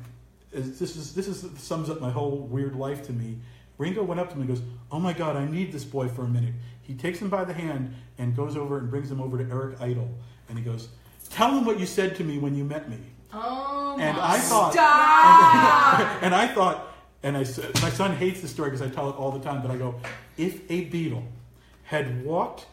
this is this is sums up my whole weird life to me. Ringo went up to him and goes, "Oh my God, I need this boy for a minute." He takes him by the hand and goes over and brings him over to Eric Idle, and he goes, "Tell him what you said to me when you met me." Oh And my I thought, Stop! and I thought, and I said, my son hates the story because I tell it all the time. But I go, if a Beatle had walked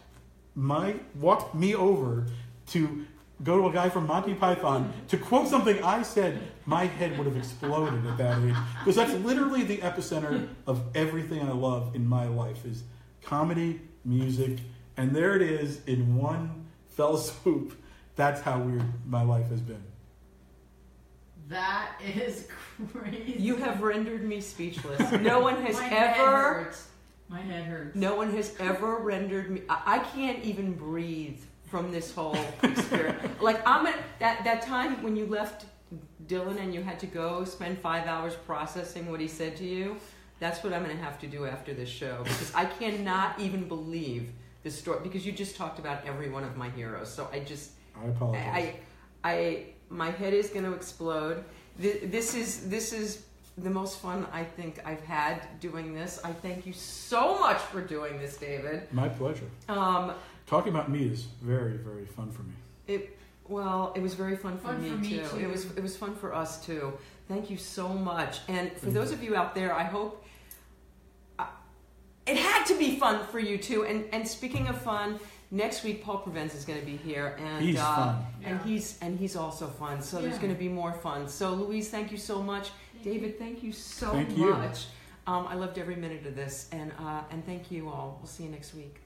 my walked me over to go to a guy from Monty Python to quote something I said, my head would have exploded at that age because that's literally the epicenter of everything I love in my life is comedy, music, and there it is in one fell swoop. That's how weird my life has been. That is crazy. You have rendered me speechless. No one has My head ever. hurts. My head hurts. No one has ever rendered me. I, I can't even breathe from this whole experience. like I'm at that that time when you left Dylan and you had to go spend five hours processing what he said to you. That's what I'm going to have to do after this show because I cannot even believe this story because you just talked about every one of my heroes. So I just I apologize. I, I, my head is going to explode. This is this is the most fun I think I've had doing this. I thank you so much for doing this, David. My pleasure. Um, Talking about me is very, very fun for me. it well, it was very fun for, Fun me, for me, too. too. It was it was fun for us too. Thank you so much. And for Thank those you. of you out there, I hope uh, it had to be fun for you too. And and speaking of fun, next week Paul Provenza is going to be here, and He's uh, fun. and Yeah. he's and he's also fun. So there's going to be more fun. So Louise, thank you so much. David, thank you so Thank you. much. Um, I loved every minute of this, and uh, and thank you all. We'll see you next week.